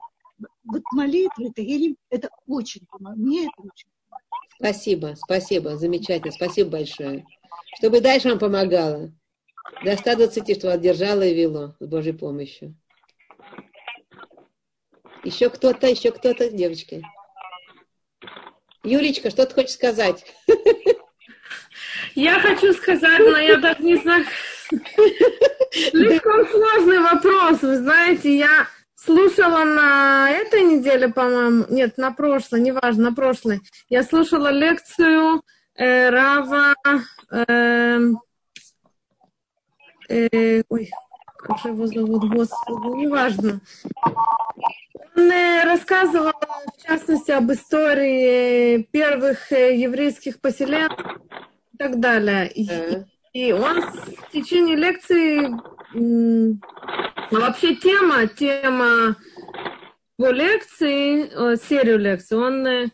[SPEAKER 8] Вот молитва, это, Ирин, это очень помогает. Мне это очень
[SPEAKER 1] Спасибо, спасибо, замечательно, спасибо большое. Чтобы дальше вам помогало. До 120, что одержало и вело с Божьей помощью. Еще кто-то, еще кто-то, девочки. Юлечка, что ты хочешь сказать?
[SPEAKER 10] Я хочу сказать, но я даже не знаю. Слишком сложный вопрос. Вы знаете, я слушала на этой неделе, по-моему, нет, на прошлой, неважно, на прошлой. Я слушала лекцию э, Рава... э, э, ой, как же его зовут, господи, неважно. Он э, рассказывал, в частности, об истории первых э, еврейских поселений и так далее. И,
[SPEAKER 1] Да.
[SPEAKER 10] и он в течение лекции, вообще тема, тема его лекции, э, серию лекций, он э,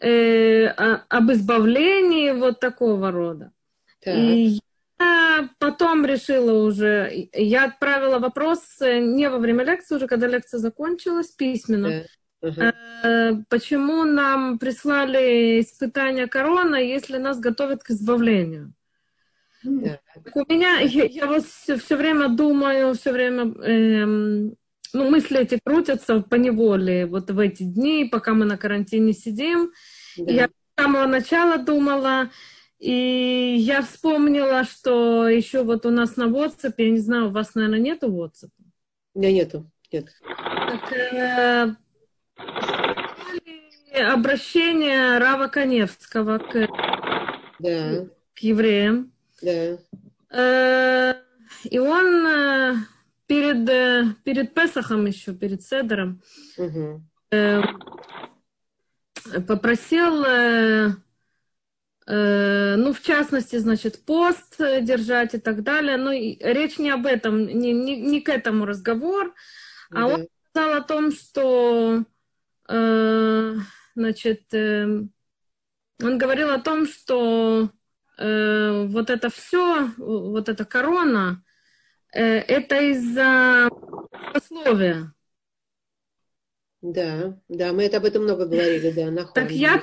[SPEAKER 10] э, об избавлении вот такого рода.
[SPEAKER 1] Так.
[SPEAKER 10] И я потом решила уже, я отправила вопрос э, не во время лекции, уже когда лекция закончилась, письменно. Э, Почему нам прислали испытания корона, если нас готовят к избавлению?
[SPEAKER 1] Да.
[SPEAKER 10] Так У меня, я, я вот все, время думаю, все время, эм, ну, мысли эти крутятся по неволе вот в эти дни, пока мы на карантине сидим.
[SPEAKER 1] Да.
[SPEAKER 10] Я с самого начала думала, и я вспомнила, что еще вот у нас на WhatsApp, я не знаю, у вас, наверное, нету WhatsApp?
[SPEAKER 1] У меня нету. Нет.
[SPEAKER 10] Так, э, обращение Рава Коневского к,
[SPEAKER 1] Да.
[SPEAKER 10] к евреям.
[SPEAKER 1] Да.
[SPEAKER 10] Э, И он э, перед, э, перед Песахом еще, перед Седером, э, попросил, ну, в частности, значит, пост держать и так далее. Но речь не об этом, не, не, не к этому разговор, а
[SPEAKER 1] Да.
[SPEAKER 10] он сказал о том, что, э, значит, э, он говорил о том, что э, вот это все, вот эта корона, э, это из-за условия.
[SPEAKER 1] Да, да, мы это об этом много говорили, да, на
[SPEAKER 10] Так я,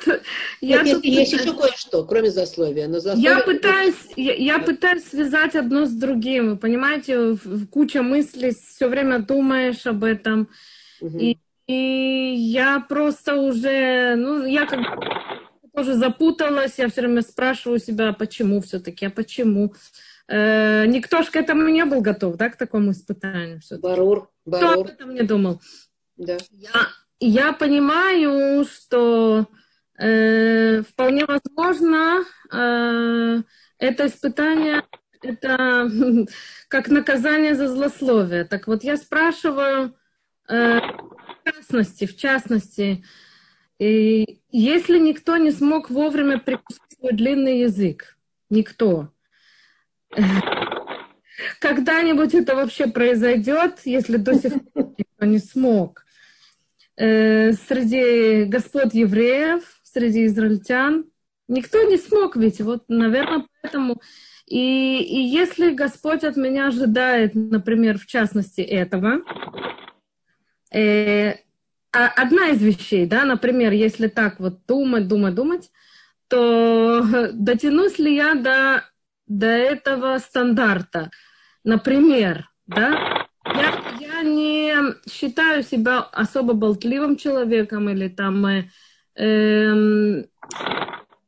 [SPEAKER 10] я,
[SPEAKER 1] Нет, есть,
[SPEAKER 10] тут
[SPEAKER 1] есть еще кое-что, кроме засловия. Но засловие...
[SPEAKER 10] я пытаюсь, я, я пытаюсь связать одно с другим. Вы понимаете, куча мыслей, все время думаешь об этом.
[SPEAKER 1] Мгм.
[SPEAKER 10] И, и я просто уже, ну, я как тоже запуталась, я все время спрашиваю себя, а почему все-таки, а почему? Э, никто же к этому не был готов, да, к такому испытанию все-таки.
[SPEAKER 1] Барур,
[SPEAKER 10] Кто об
[SPEAKER 1] барур,
[SPEAKER 10] этом не думал?
[SPEAKER 1] да.
[SPEAKER 10] Я, я понимаю, что э, вполне возможно э, это испытание это как наказание за злословие. Так вот, я спрашиваю, э, в частности, в частности, и если никто не смог вовремя прикусить свой длинный язык, никто, когда-нибудь это вообще произойдет, если до сих пор никто не смог? Э, Среди господ евреев, среди израильтян никто не смог ведь, вот, наверное, поэтому. И, и если Господь от меня ожидает, например, в частности этого, э, одна из вещей, да, например, если так вот думать, думать, думать, то дотянусь ли я до, до этого стандарта? Например, да, я, я не считаю себя особо болтливым человеком или там э,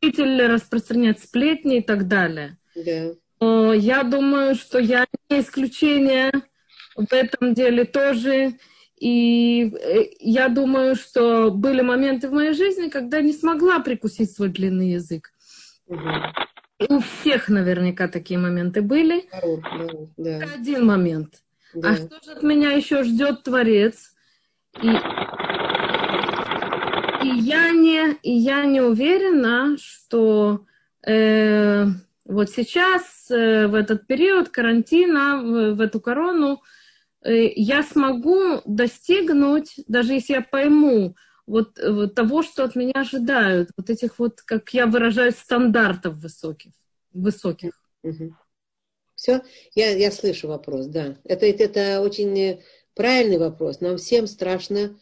[SPEAKER 10] любитель распространять сплетни и так далее.
[SPEAKER 1] Да.
[SPEAKER 10] Но я думаю, что я не исключение в этом деле тоже. И э, я думаю, что были моменты в моей жизни, когда не смогла прикусить свой длинный язык. У всех наверняка такие моменты были. Да. Это один момент. А да. А что же от меня еще ждет Творец? И, и, я, не, и я не уверена, что э, вот сейчас, э, в этот период карантина, в, в эту корону, я смогу достигнуть, даже если я пойму, вот, вот того, что от меня ожидают, вот этих вот, как я выражаюсь, стандартов высоких. высоких.
[SPEAKER 1] Угу. Все, я, я слышу вопрос, да. Это, это, это очень правильный вопрос. Нам всем страшно,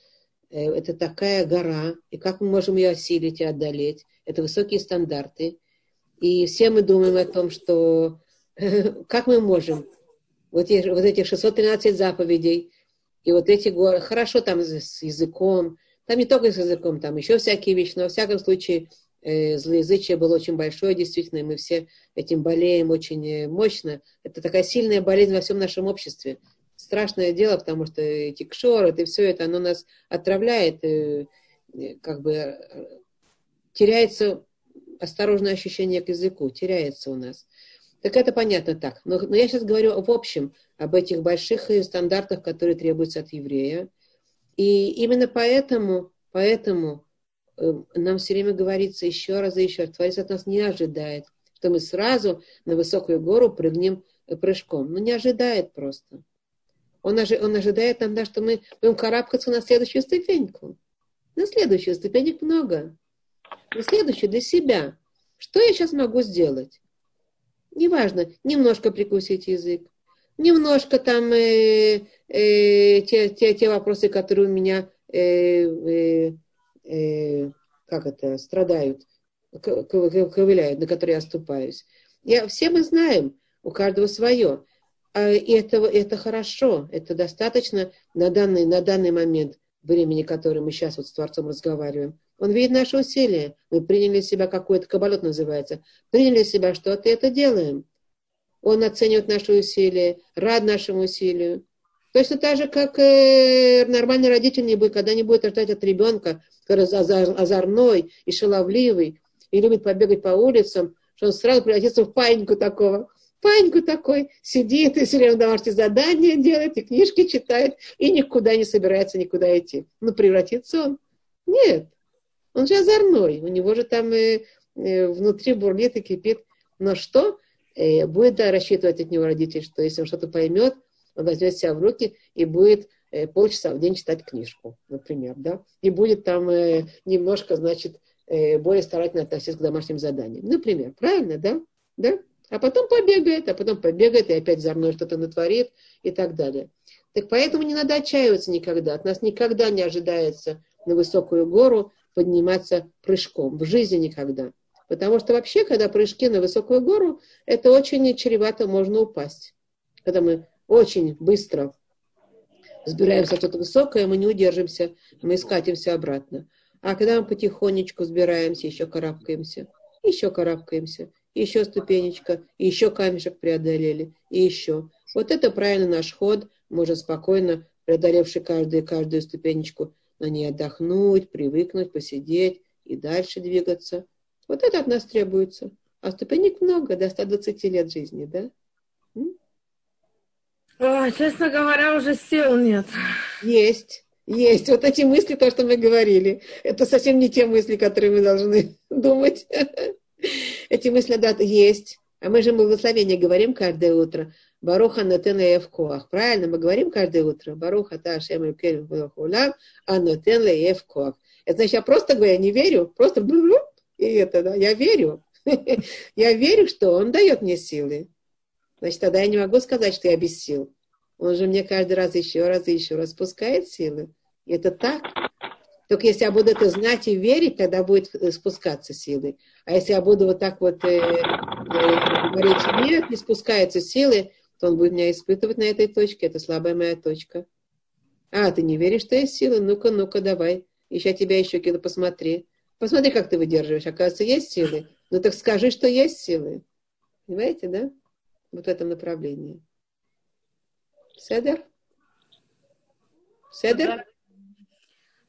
[SPEAKER 1] э, это такая гора, и как мы можем ее осилить и одолеть? Это высокие стандарты. И все мы думаем о том, что как мы можем вот, вот этих 613 заповедей, и вот эти горы, хорошо там с языком, там не только с языком, там еще всякие вещи, но во всяком случае э, злоязычие было очень большое, действительно, и мы все этим болеем очень э, мощно. Это такая сильная болезнь во всем нашем обществе. Страшное дело, потому что эти кшоры, это все это, оно нас отравляет, э, как бы теряется осторожное ощущение к языку, теряется у нас. Так это понятно так. Но, но я сейчас говорю в общем об этих больших стандартах, которые требуются от еврея. И именно поэтому, поэтому э, нам все время говорится еще раз и еще раз, Творец от нас не ожидает, что мы сразу на высокую гору прыгнем э, прыжком. Ну, не ожидает просто. Он, ожи, он ожидает нам, да, что мы будем карабкаться на следующую ступеньку. На следующую ступенек много. На следующую для себя. Что я сейчас могу сделать? Неважно, немножко прикусить язык, немножко там э, э, те, те, те вопросы, которые у меня э, э, э, как это, страдают, ковыляют, на которые я оступаюсь. Я, все мы знаем, у каждого свое. А, и это, это хорошо, это достаточно на данный, на данный момент времени, который мы сейчас вот с Творцом разговариваем. Он видит наши усилия. Мы приняли себя какой-то кабалот называется. Приняли себя, что это это делаем. Он оценивает наши усилия, рад нашему усилию. Точно так же, как э, нормальный родитель не будет, когда не будет ждать от ребенка, который озорной и шаловливый, и любит побегать по улицам, что он сразу превратится в паиньку такого. Паиньку такой сидит и все время домашние задания делает, и книжки читает, и никуда не собирается никуда идти. Ну, превратится он? Нет. Он же озорной. У него же там э, э, внутри бурлит и кипит. Но что? Э, будет да, рассчитывать от него родитель, что если он что-то поймет, он возьмет себя в руки и будет э, полчаса в день читать книжку, например, да, и будет там э, немножко, значит, э, более старательно относиться к домашним заданиям. Например, правильно, да? Да? А потом побегает, а потом побегает и опять за мной что-то натворит и так далее. Так поэтому не надо отчаиваться никогда. От нас никогда не ожидается на высокую гору подниматься прыжком. В жизни никогда. Потому что вообще, когда прыжки на высокую гору, это очень чревато, можно упасть. Когда мы очень быстро сбираемся что-то высокое, мы не удержимся, мы скатимся обратно. А когда мы потихонечку сбираемся, еще карабкаемся, еще карабкаемся, еще ступенечка, еще камешек преодолели, и еще. Вот это правильно наш ход, можно спокойно, преодолевший каждую, каждую ступенечку, на ней отдохнуть, привыкнуть, посидеть и дальше двигаться. Вот это от нас требуется. А ступенек много, до 120 лет жизни, да?
[SPEAKER 10] О, честно говоря, уже сил нет.
[SPEAKER 1] Есть, есть. Вот эти мысли, то, что мы говорили, это совсем не те мысли, которые мы должны думать. Эти мысли, да, есть. А мы же мы в благословении говорим каждое утро. Баруха нотен леев коах. Правильно, мы говорим каждое утро. Баруха та шем элькель хулам, а нотен леев коах. Это значит, я просто говорю, я не верю, просто и это, да, я верю. я верю, что он дает мне силы. Значит, тогда я не могу сказать, что я без сил. Он же мне каждый раз еще раз и еще раз спускает силы. И это так. Только если я буду это знать и верить, тогда будет э, спускаться силы. А если я буду вот так вот э, э, говорить, нет, не спускаются силы, то он будет меня испытывать на этой точке. Это слабая моя точка. А, ты не веришь, что есть силы? Ну-ка, ну-ка, давай. Еще тебя еще кидо посмотри. Посмотри, как ты выдерживаешь. Оказывается, есть силы. Ну так скажи, что есть силы. Понимаете, да? Вот в этом направлении. Седер? Седер?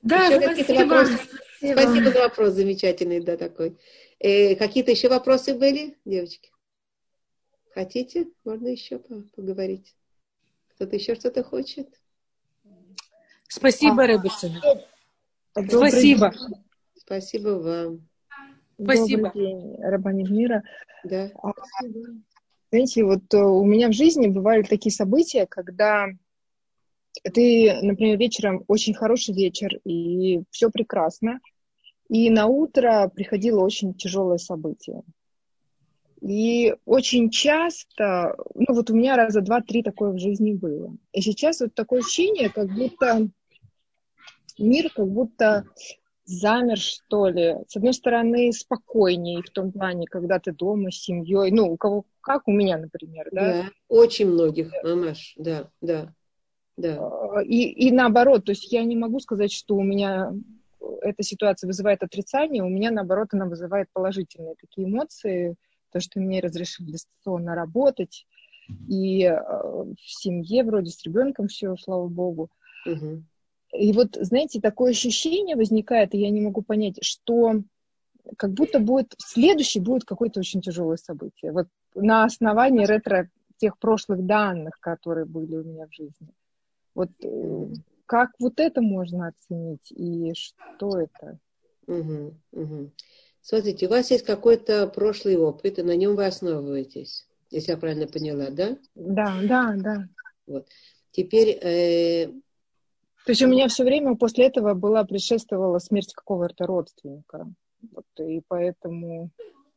[SPEAKER 10] Да,
[SPEAKER 1] еще
[SPEAKER 10] спасибо.
[SPEAKER 1] вопросы?
[SPEAKER 10] Спасибо.
[SPEAKER 1] Спасибо за вопрос замечательный, да, такой. Э, какие-то еще вопросы были, девочки? Хотите? Можно еще поговорить. Кто-то еще что-то хочет?
[SPEAKER 4] Спасибо, Ребецина. Спасибо.
[SPEAKER 1] Спасибо вам.
[SPEAKER 4] Спасибо.
[SPEAKER 11] Добрый день, Рабанит Мира.
[SPEAKER 1] Да.
[SPEAKER 11] А, знаете, вот э, у меня в жизни бывали такие события, когда ты, например, вечером очень хороший вечер, и все прекрасно, и на утро приходило очень тяжелое событие. И очень часто, ну вот у меня раза два-три такое в жизни было. И сейчас вот такое ощущение, как будто мир как будто замер, что ли. С одной стороны, спокойнее в том плане, когда ты дома с семьей. Ну, у кого, как у меня, например, да?
[SPEAKER 1] Да, очень многих, мамаш, да, да, да.
[SPEAKER 11] И, и наоборот, то есть я не могу сказать, что у меня эта ситуация вызывает отрицание, у меня, наоборот, она вызывает положительные такие эмоции, то, что мне разрешили дистанционно работать, и э, в семье вроде с ребенком все, слава богу.
[SPEAKER 1] Угу.
[SPEAKER 11] И вот, знаете, такое ощущение возникает, и я не могу понять, что как будто будет, следующий будет какое-то очень тяжелое событие. Вот на основании ретро тех прошлых данных, которые были у меня в жизни. Вот э, как вот это можно оценить и что это?
[SPEAKER 1] Угу, угу. Смотрите, у вас есть какой-то прошлый опыт, и на нем вы основываетесь, если я правильно поняла, да?
[SPEAKER 11] Да, да, да.
[SPEAKER 1] Вот. Теперь... Э...
[SPEAKER 11] То есть у меня все время после этого была предшествовала смерть какого-то родственника. Вот, и поэтому...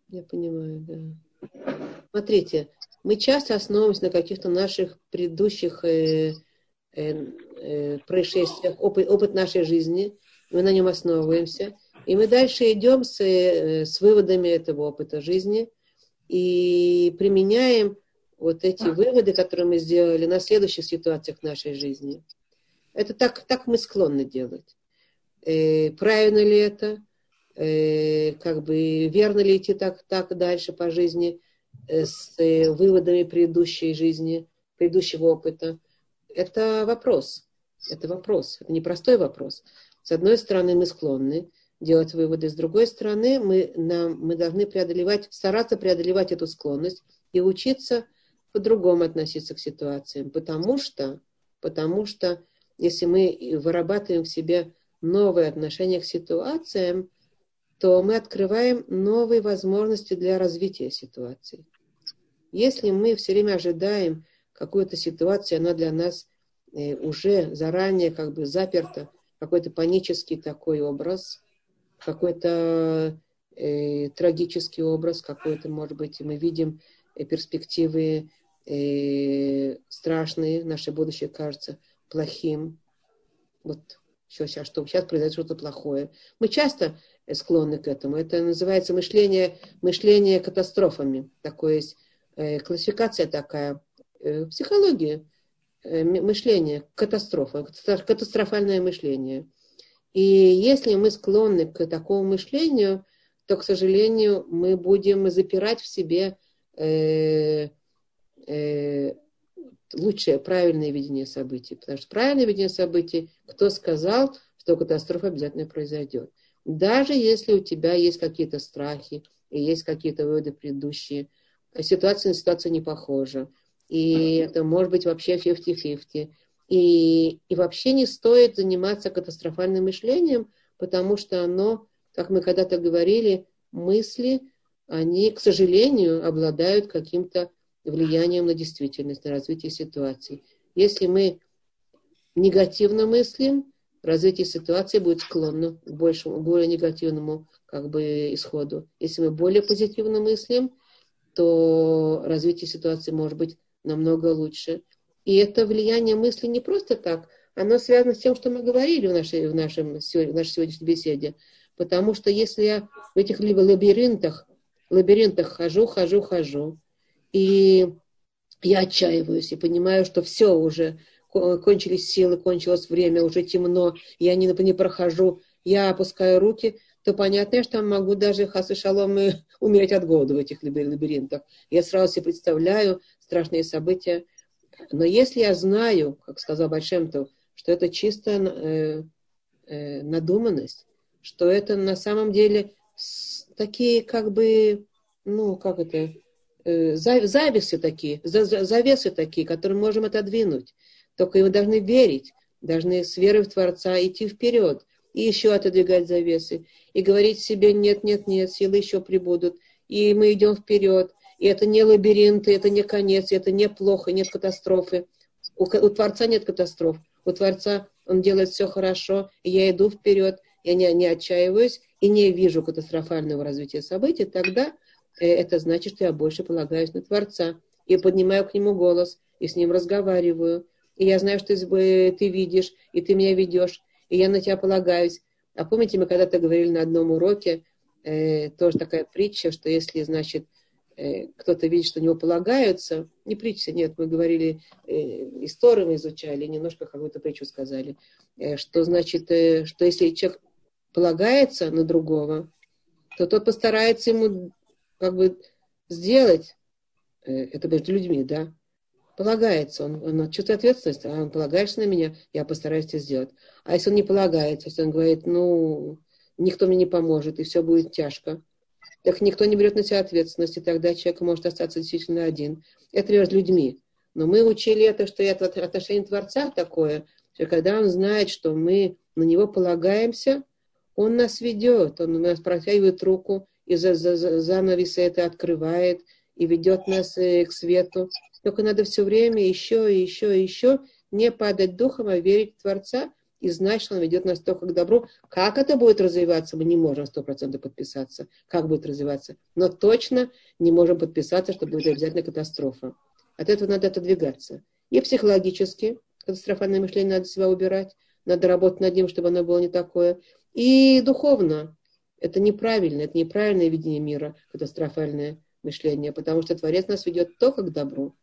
[SPEAKER 1] Я понимаю, да. Смотрите, мы часто основываемся на каких-то наших предыдущих э, э, э, происшествиях, опыт, опыт нашей жизни, мы на нем основываемся. И мы дальше идем с, э, с выводами этого опыта жизни и применяем вот эти выводы, которые мы сделали на следующих ситуациях нашей жизни. Это так, так мы склонны делать. Э, правильно ли это? Э, как бы верно ли идти так, так дальше по жизни э, с э, выводами предыдущей жизни, предыдущего опыта? Это вопрос. Это вопрос. Это непростой вопрос. С одной стороны, мы склонны делать выводы. С другой стороны, мы, нам, мы должны преодолевать, стараться преодолевать эту склонность и учиться по-другому относиться к ситуациям. Потому что, потому что если мы вырабатываем в себе новые отношения к ситуациям, то мы открываем новые возможности для развития ситуации. Если мы все время ожидаем какую-то ситуацию, она для нас э, уже заранее как бы заперта, какой-то панический такой образ, какой-то э, трагический образ, какой-то, может быть, мы видим э, перспективы э, страшные, наше будущее кажется плохим. Вот все сейчас, что сейчас произойдет что-то плохое. Мы часто склонны к этому. Это называется мышление, мышление катастрофами. Такое есть э, классификация такая э, психология э, мышление, катастрофа, катастрофальное мышление. И если мы склонны к такому мышлению, то, к сожалению, мы будем запирать в себе э, э, лучшее, правильное видение событий. Потому что правильное видение событий, кто сказал, что катастрофа обязательно произойдет. Даже если у тебя есть какие-то страхи и есть какие-то выводы предыдущие, ситуация на ситуацию не похожа. И это может быть вообще 50-50. И, и вообще не стоит заниматься катастрофальным мышлением, потому что оно, как мы когда-то говорили, мысли, они, к сожалению, обладают каким-то влиянием на действительность, на развитие ситуации. Если мы негативно мыслим, развитие ситуации будет склонно к большему, более негативному как бы, исходу. Если мы более позитивно мыслим, то развитие ситуации может быть намного лучше. И это влияние мысли не просто так, оно связано с тем, что мы говорили в нашей, в нашем, в нашей сегодняшней беседе. Потому что если я в этих либо лабиринтах, лабиринтах хожу, хожу, хожу, и я отчаиваюсь и понимаю, что все уже, кончились силы, кончилось время, уже темно, я не, не прохожу, я опускаю руки, то понятно, что я могу даже хасы шалом умереть от голода в этих лабиринтах. Я сразу себе представляю страшные события. Но если я знаю, как сказал Большемтов, что это чисто э, э, надуманность, что это на самом деле такие как бы, ну, как это, э, завесы такие, завесы такие, которые можем отодвинуть. Только мы должны верить, должны с верой в Творца идти вперед и еще отодвигать завесы, и говорить себе, нет, нет, нет, силы еще прибудут, и мы идем вперед, и это не лабиринты, это не конец, это не плохо, нет катастрофы. У, у Творца нет катастроф, у Творца он делает все хорошо, и я иду вперед, я не, не отчаиваюсь и не вижу катастрофального развития событий, тогда э, это значит, что я больше полагаюсь на Творца и поднимаю к нему голос, и с ним разговариваю, и я знаю, что ты, ты видишь, и ты меня ведешь, и я на тебя полагаюсь. А помните, мы когда-то говорили на одном уроке, э, тоже такая притча, что если, значит, кто-то видит, что у него полагаются, не притча, нет, мы говорили, э, историю мы изучали, немножко какую-то притчу сказали, э, что значит, э, что если человек полагается на другого, то тот постарается ему как бы сделать, э, это между людьми, да, полагается, он, он чувствует ответственность, а он полагается на меня, я постараюсь это сделать. А если он не полагается, если он говорит, ну, никто мне не поможет, и все будет тяжко, так никто не берет на себя ответственность, и тогда человек может остаться действительно один. Это между людьми. Но мы учили это, что это отношение Творца такое, что когда он знает, что мы на него полагаемся, он нас ведет, он нас протягивает руку, и за, за, за занавесы это открывает, и ведет нас э, к свету. Только надо все время еще и еще и еще не падать духом, а верить в Творца и знать, что Он ведет нас только к добру. Как это будет развиваться, мы не можем сто процентов подписаться, как будет развиваться. Но точно не можем подписаться, что будет обязательно катастрофа. От этого надо отодвигаться. И психологически катастрофальное мышление надо себя убирать, надо работать над ним, чтобы оно было не такое. И духовно. Это неправильно, это неправильное видение мира, катастрофальное мышление, потому что Творец нас ведет только к добру.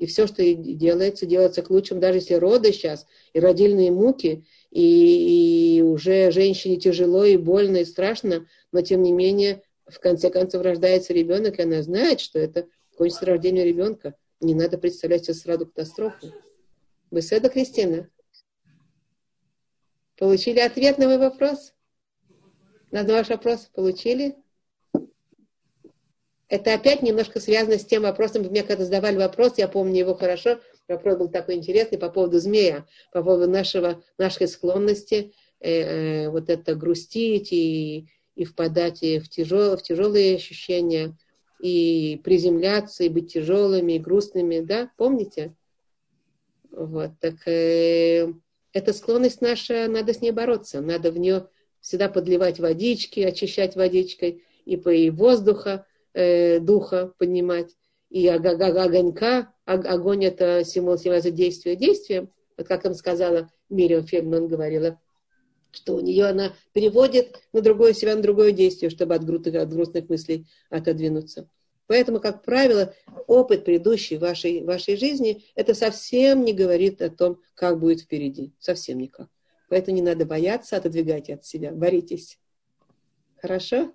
[SPEAKER 1] И все, что делается, делается к лучшему, даже если роды сейчас, и родильные муки, и, и уже женщине тяжело и больно и страшно, но тем не менее, в конце концов, рождается ребенок, и она знает, что это кончится рождение ребенка. Не надо представлять себе сразу катастрофу. Это, Кристина? Получили ответ на мой вопрос? На ваш вопрос получили? Это опять немножко связано с тем вопросом, мне когда задавали вопрос, я помню его хорошо, вопрос был такой интересный по поводу змея, по поводу нашего, нашей склонности э, э, вот это грустить и, и впадать в, тяжел, в тяжелые ощущения, и приземляться, и быть тяжелыми, и грустными, да, помните? Вот, так э, эта склонность наша, надо с ней бороться, надо в нее всегда подливать водички, очищать водичкой, и по и воздуха, э, духа поднимать, и огонька, огонь это символ символизирует действие действием. Вот как там сказала Мириам Фельдман, говорила, что у нее она переводит на другое себя, на другое действие, чтобы от грустных, от грустных мыслей отодвинуться. Поэтому, как правило, опыт предыдущей вашей, вашей жизни, это совсем не говорит о том, как будет впереди. Совсем никак. Поэтому не надо бояться, отодвигайте от себя, боритесь. Хорошо?